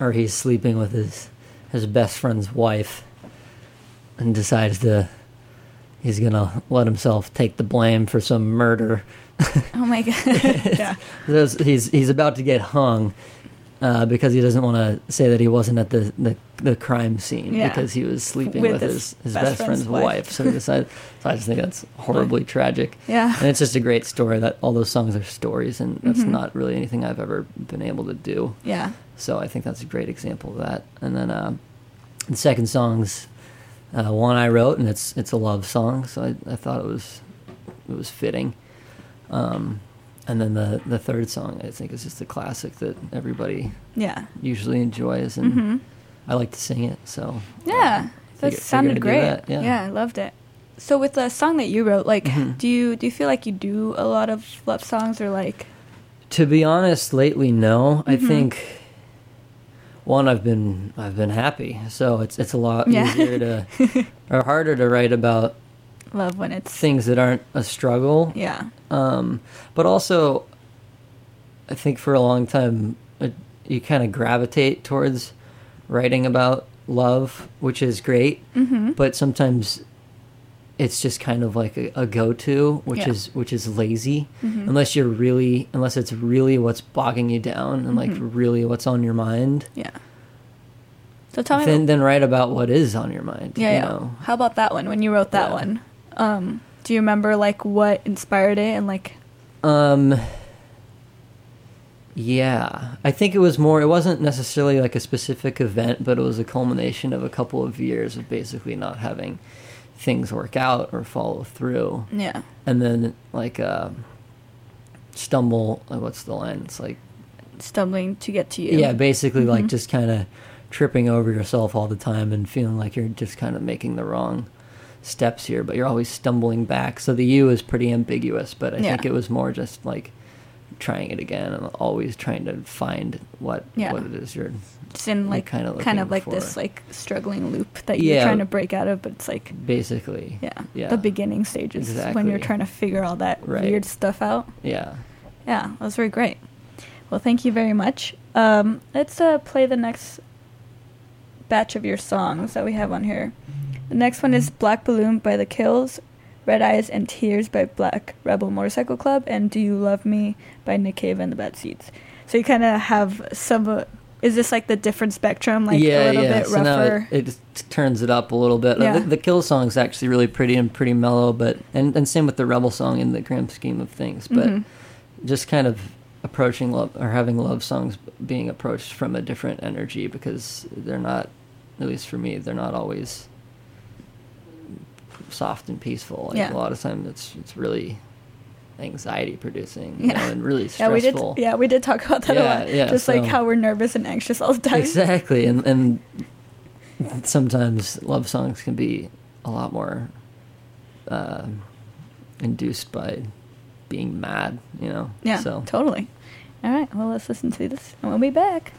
or he's sleeping with his his best friend's wife, and decides to. He's gonna let himself take the blame for some murder. Oh my <laughs> god. <laughs> yeah. He's he's about to get hung uh, because he doesn't want to say that he wasn't at the, the, the crime scene Yeah. because he was sleeping With with, his his, his best best, friend's friend's, wife. wife. So he decided. So I just think that's <laughs> horribly tragic. Yeah. and it's just a great story. That all those songs are stories, and that's Mhm. not really anything I've ever been able to do. Yeah. So I think that's a great example of that. And then uh, the second song's uh, one I wrote, and it's it's a love song. So I, I thought it was it was fitting. Um, and then the the third song I think is just a classic that everybody Yeah. usually enjoys, and Mhm. I like to sing it. So Yeah. That figure- sounded great. that, yeah. I loved it. So with the song that you wrote, like, Mhm. do you do you feel like you do a lot of love songs or like? To be honest, lately, no. I Mhm. think one, I've been I've been happy, so it's it's a lot Yeah. easier to <laughs> or harder to write about Love when it's things that aren't a struggle. Yeah. Um, but also, I think for a long time, it, you kind of gravitate towards writing about love, which is great. Mhm. But sometimes it's just kind of like a, a go-to, which Yeah. is which is lazy. Mhm. Unless you're really, unless it's really what's bogging you down and like Mhm. really what's on your mind. Yeah. So tell me. Then then write about what is on your mind. yeah, you yeah. know? How about that one? When you wrote that Yeah. one, um, do you remember like what inspired it and like? Um. Yeah, I think it was more. It wasn't necessarily like a specific event, but it was a culmination of a couple of years of basically not having things work out or follow through. Yeah. And then like uh, stumble. Like, what's the line? It's like Stumbling to get to you. yeah, basically like Mhm. just kind of tripping over yourself all the time and feeling like you're just kind of making the wrong steps here, but you're always stumbling back. So the U is pretty ambiguous, but I Yeah. think it was more just like trying it again and always trying to find what Yeah. what it is you're it's in like kind of looking like this like struggling loop that you're Yeah. trying to break out of, but it's like basically yeah, yeah the beginning stages when you're trying to figure all that Right. weird stuff out. yeah Yeah, that was very great. Well, thank you very much. Um, let's uh, play the next batch of your songs that we have on here. The next one is Black Balloon by The Kills, Red Eyes and Tears by Black Rebel Motorcycle Club, and Do You Love Me by Nick Cave and the Bad Seeds. So you kind of have some. Uh, is this like the different spectrum, like yeah a little yeah bit so now rougher? it, it just turns it up a little bit Yeah. the, the kill song is actually really pretty and pretty mellow but and, and same with the rebel song in the grand scheme of things but Mhm. just kind of approaching love or having love songs being approached from a different energy because they're not at least for me they're not always soft and peaceful like Yeah. a lot of times it's it's really anxiety producing you Yeah. know, and really stressful. yeah, we did. Yeah, we did talk about that a lot. yeah, Just like how we're nervous and anxious all the time. exactly and and sometimes love songs can be a lot more uh, induced by being mad you know Yeah, so totally. All right, well, let's listen to this, and we'll be back.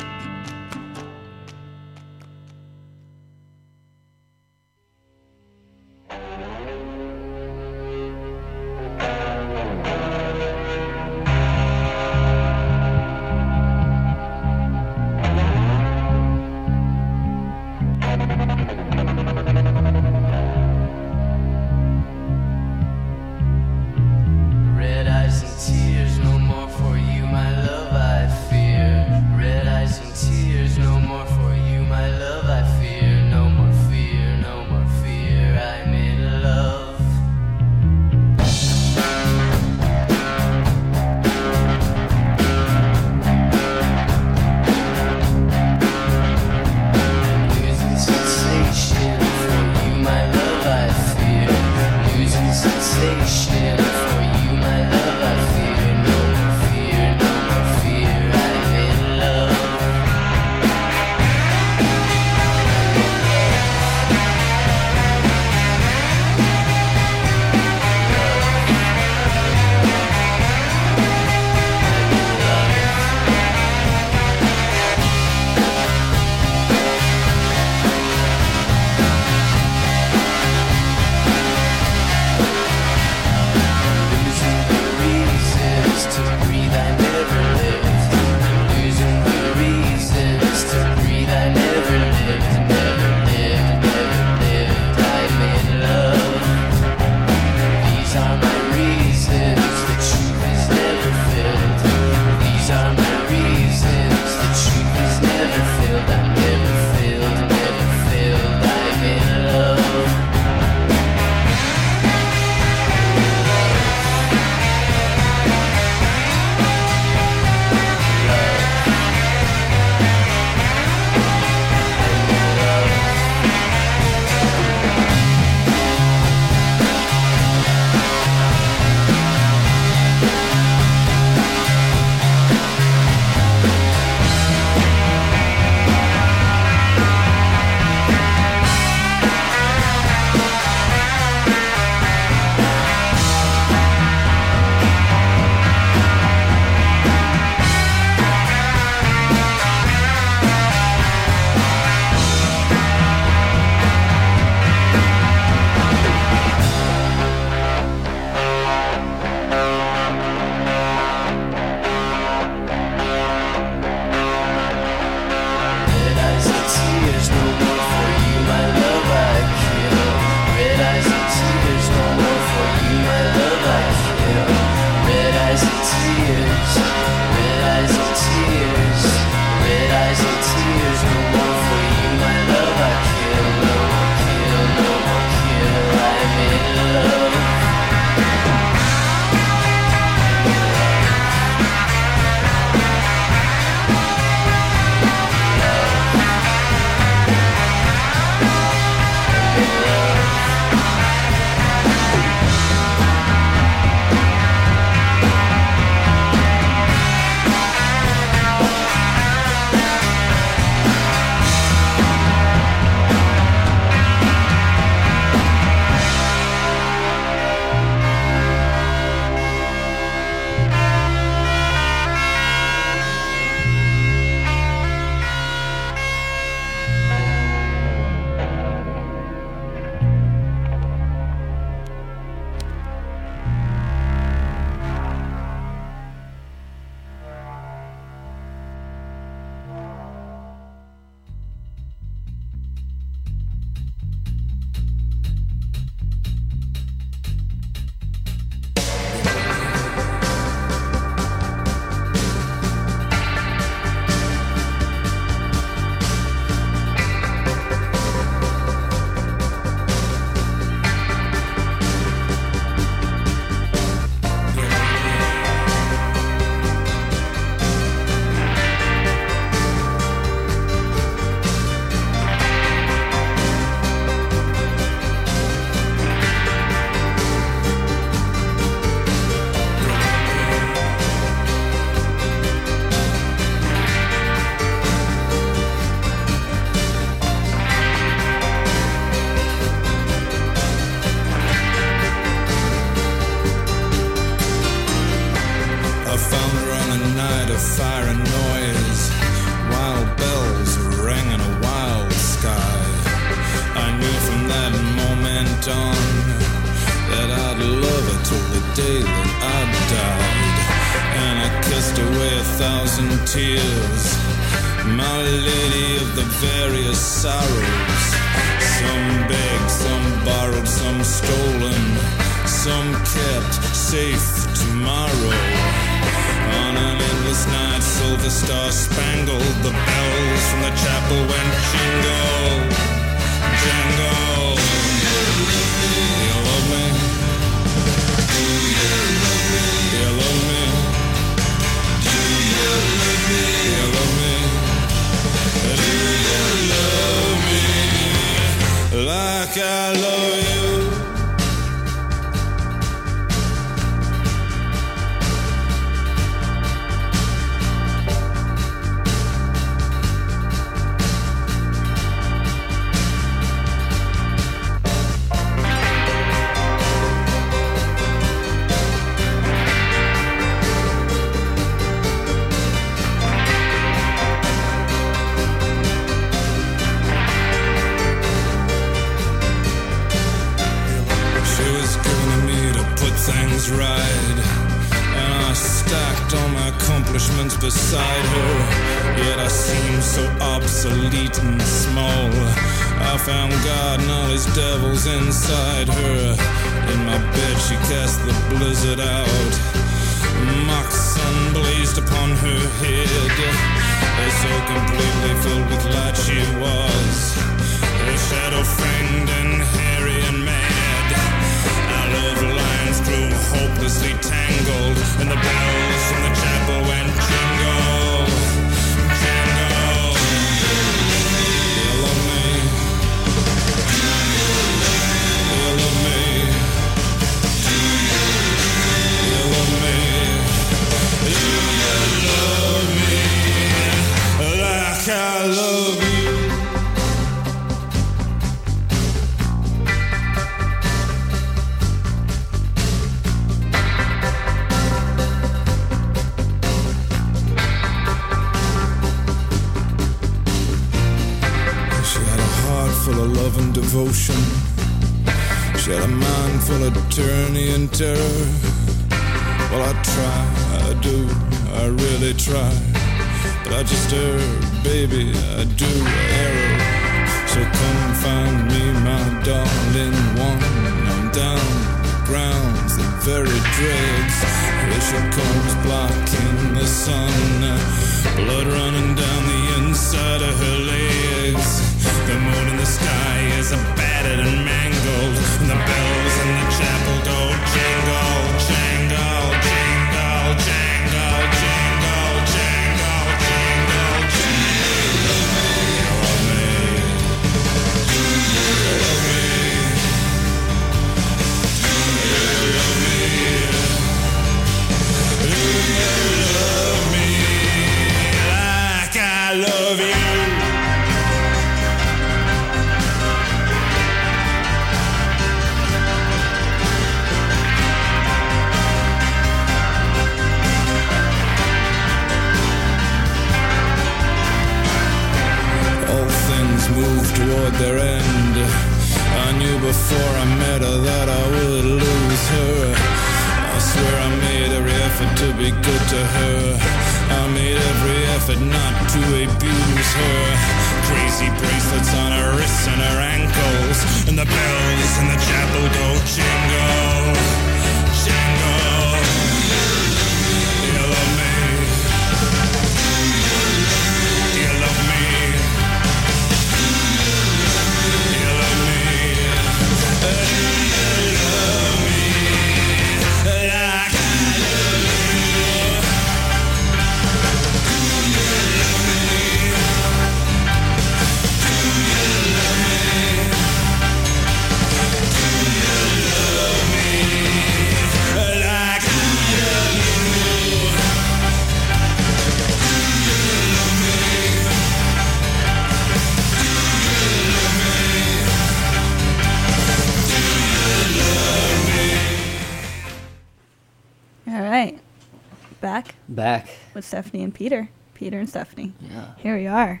Stephanie and Peter. Peter and Stephanie. Yeah. Here we are.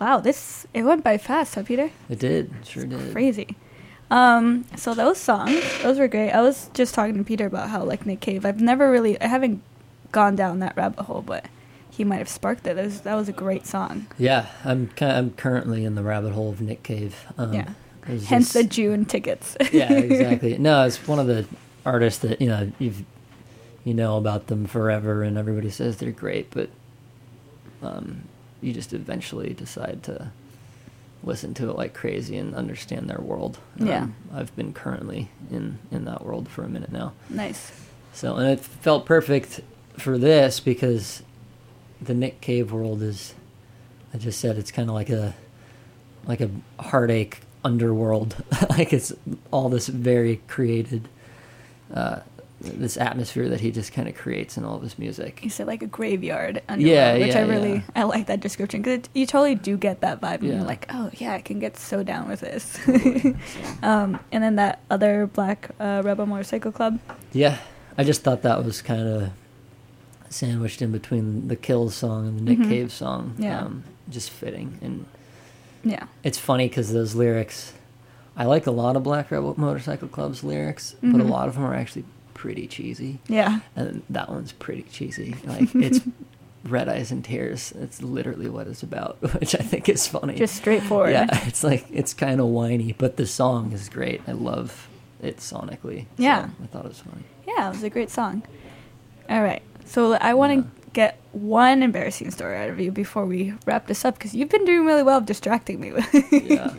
Wow, this it went by fast, huh, Peter? It did. Sure did. Crazy. Um, so those songs, those were great. I was just talking to Peter about how like Nick Cave. I've never really, I haven't gone down that rabbit hole, but he might have sparked it. That was, that was a great song. Yeah, I'm ki- I'm currently in the rabbit hole of Nick Cave. Um, Yeah. Hence the June tickets. yeah, <laughs> exactly. No, it's one of the artists that you know you've you know about them forever, and everybody says they're great, but um, you just eventually decide to listen to it like crazy and understand their world. Yeah. Um, I've been currently in in that world for a minute now. nice. So, and it felt perfect for this because the Nick Cave world is, I just said, it's kind of like a, like a heartache underworld. <laughs> like it's all this very created, uh, this atmosphere that he just kind of creates in all of his music. You said like a graveyard. Yeah, underworld, which yeah, I really yeah. I like that description because you totally do get that vibe. And Yeah. you're like, oh yeah, I can get so down with this. Totally. <laughs> um, and then that other Black uh, Rebel Motorcycle Club. Yeah, I just thought that was kind of sandwiched in between the Kills song and the Nick Mhm. Cave song. Yeah. Um, just fitting. And Yeah. it's funny because those lyrics, I like a lot of Black Rebel Motorcycle Club's lyrics, but a Mhm. lot of them are actually pretty cheesy. Yeah. And that one's pretty cheesy. Like, it's <laughs> Red Eyes and Tears. It's literally what it's about, <laughs> which I think is funny. Just straightforward. Yeah, <laughs> it's like, it's kind of whiny, but the song is great. I love it sonically. So Yeah. I thought it was funny. Yeah, it was a great song. All right. So I want to get one embarrassing story out of you before we wrap this up because you've been doing really well of distracting me. Yeah.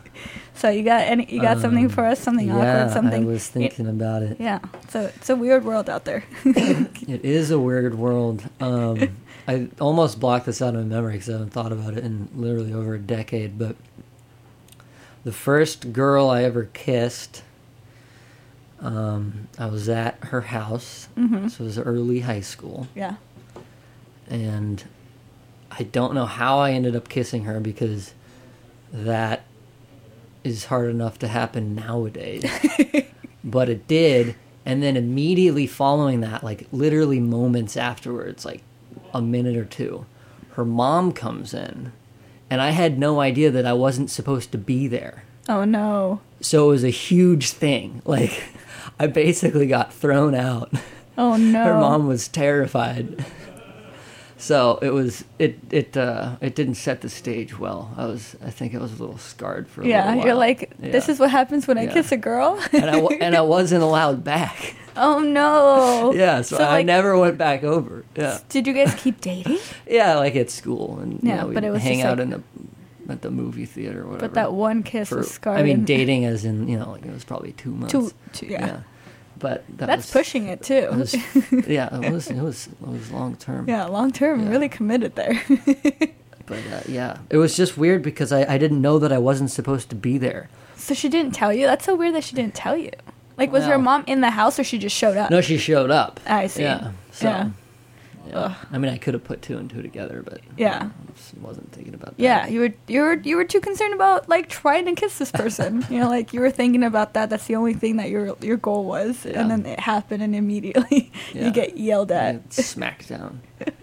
So you got any? You got something Um, for us? Something yeah, awkward? Something? I was thinking about it. Yeah. So it's a weird world out there. <laughs> It is a weird world. Um, <laughs> I almost blocked this out of my memory because I haven't thought about it in literally over a decade. But the first girl I ever kissed, um, I was at her house. Mhm. So it was early high school. yeah. And I don't know how I ended up kissing her because that is hard enough to happen nowadays. <laughs> but it did. And then immediately following that, like literally moments afterwards, like a minute or two, her mom comes in. And I had no idea that I wasn't supposed to be there. Oh no. So it was a huge thing. <laughs> Like, I basically got thrown out. Oh no. Her mom was terrified. So it was it it uh it didn't set the stage well. I was I think I was a little scarred for a Yeah, you're like, this Yeah. is what happens when I kiss a girl. and I <laughs> and I wasn't allowed back. oh no. <laughs> Yeah, so, I like, never went back over. Yeah, Did you guys keep dating? <laughs> yeah, like at school and you Yeah, know, we'd but it was hang out like- in the at the movie theater or whatever. But that one kiss for, was scarred. I mean, dating as in you know, like it was probably two months. Two, two yeah. But that That's was, pushing it too. it was- <laughs> yeah, it was it was it was long term. yeah, long term, Yeah. really committed there. <laughs> But uh, yeah, it was just weird because I, I didn't know that I wasn't supposed to be there. so she didn't tell you? That's so weird that she didn't tell you. Like, was her Well- mom in the house or she just showed up? No, she showed up. I see. Yeah. So, Yeah. Yeah. Ugh. I mean, I could have put two and two together, but Yeah. I wasn't thinking about that. Yeah, you were you were you were too concerned about like trying to kiss this person. <laughs> you know, like you were thinking about that. That's the only thing that your your goal was, Yeah. and then it happened, and immediately <laughs> Yeah. you get yelled at. smacked down. <laughs>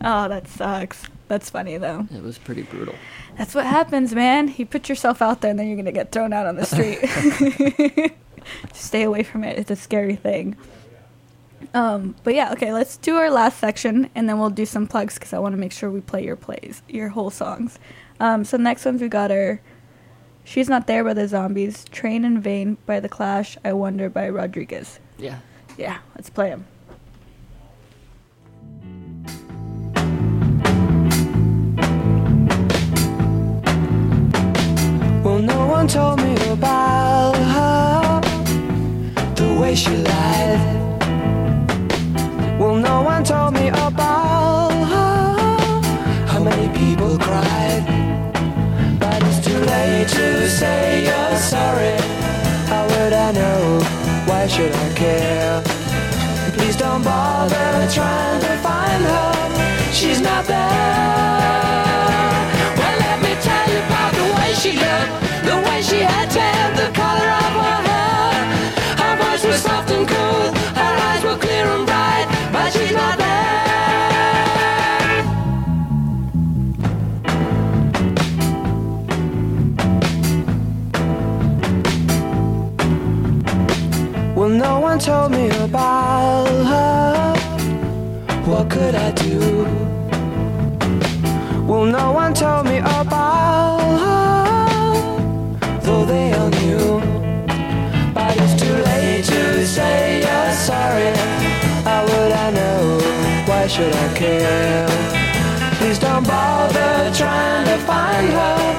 Oh, that sucks. That's funny though. it was pretty brutal. That's what happens, man. You put yourself out there, and then you're gonna get thrown out on the street. Stay away from it. It's a scary thing. Um, but yeah, okay. Let's do our last section, and then we'll do some plugs because I want to make sure we play your plays, your whole songs. Um, so next ones we got are "She's Not There" by the Zombies, "Train in Vain" by the Clash, "I Wonder" by Rodriguez. Yeah. Yeah, let's play them. Well, no one told me about her, the way she lied. Well, no one told me about her, how many people cried. But it's too late to say you're sorry. How would I know? Why should I care? Please don't bother trying to find her. She's not there. about love, what could I do? Well, no one told me about love, though they all knew. But it's too late to say you're sorry. How would I know? Why should I care? Please don't bother trying to find her.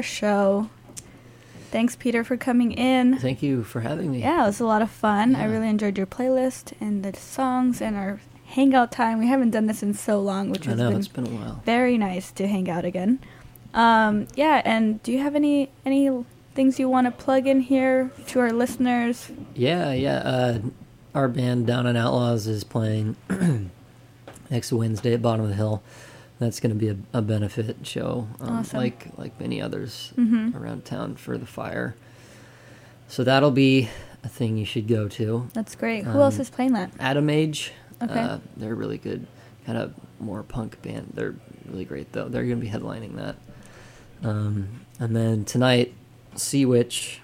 Our show. Thanks, Peter, for coming in. Thank you for having me. Yeah, it was a lot of fun. I really enjoyed your playlist and the songs and our hangout time. We haven't done this in so long, which I has know been it's been a while. very nice to hang out again. Um, yeah, and do you have any any things you want to plug in here to our listeners? Yeah, yeah. Uh, our band Down and Outlaws is playing <clears throat> next Wednesday at Bottom of the Hill. That's going to be a, a benefit show, um, Awesome. like like many others Mhm. around town for the fire. So that'll be a thing you should go to. That's great. Who else Um, is playing that? Atom Age. Okay. Uh, they're really good, kind of more punk band. They're really great though. They're going to be headlining that. Um, and then tonight, Sea Witch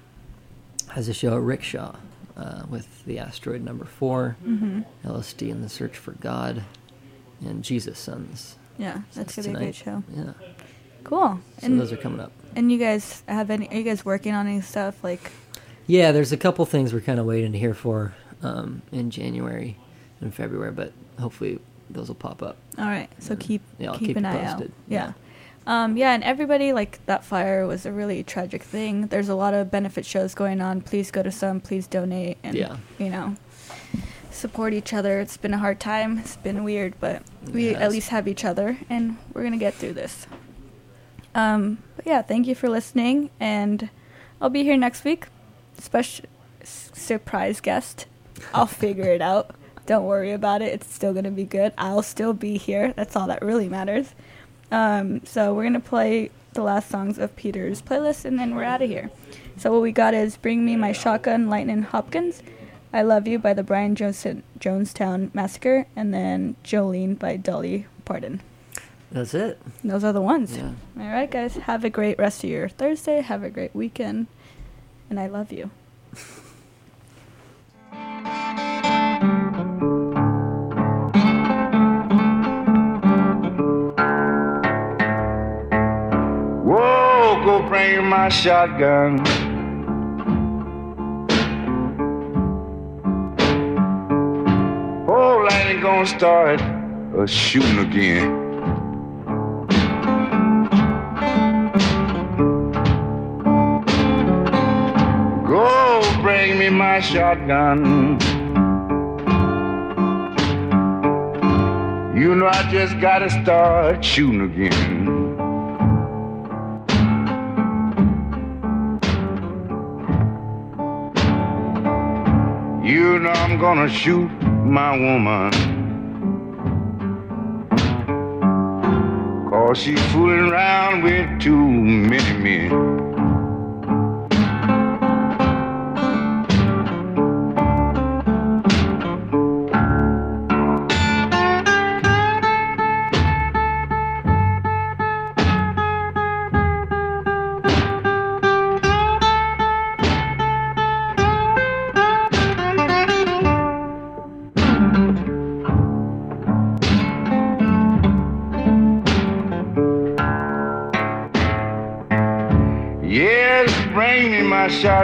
has a show at Rickshaw uh, with the asteroid number 4 Mhm. LSD and the Search for God, and Jesus Sons. Yeah, that's gonna be a great show. Yeah. Cool. So those are coming up. And you guys have any? Are you guys working on any stuff like? Yeah, there's a couple things we're kind of waiting to hear for um, in January and February, but hopefully those will pop up. All right, so keep yeah, I'll keep, keep an you eye posted. out. Yeah. Um, yeah, and everybody like that fire was a really tragic thing. There's a lot of benefit shows going on. Please go to some. Please donate. And Yeah. you know, support each other. It's been a hard time. It's been weird, but we It at least have each other, and we're gonna get through this. Um, but yeah, thank you for listening, and I'll be here next week. Special s- surprise guest. I'll <laughs> figure it out. Don't worry about it. It's still gonna be good. I'll still be here. That's all that really matters. Um, so we're gonna play the last songs of Peter's playlist, and then we're out of here. So what we got is "Bring Me My Shotgun," Lightning Hopkins, "I Love You" by the Brian Jones- Jonestown Massacre, and then "Jolene" by Dolly Parton. That's it. Those are the ones. Yeah. All right, guys. Have a great rest of your Thursday. Have a great weekend, and I love you. Whoa, go bring my shotgun. Lightning gonna start uh, shooting again. Go bring me my shotgun. You know I just gotta start shooting again. You know I'm gonna shoot my woman. Cause she's fooling around with too many men.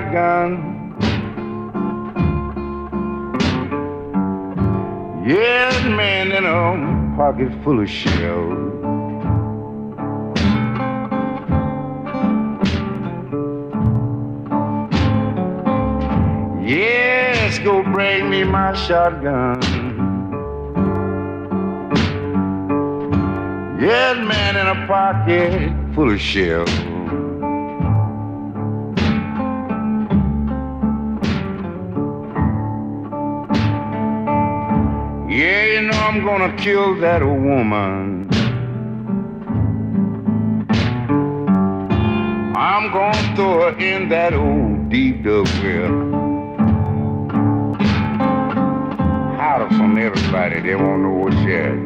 shotgun. Yes, man, in a pocket full of shells. Yes, go bring me my shotgun. Yes, man, in a pocket full of shells. gonna kill that woman. I'm gonna throw her in that old deep dug well. Hide her from everybody. They won't know what's she at.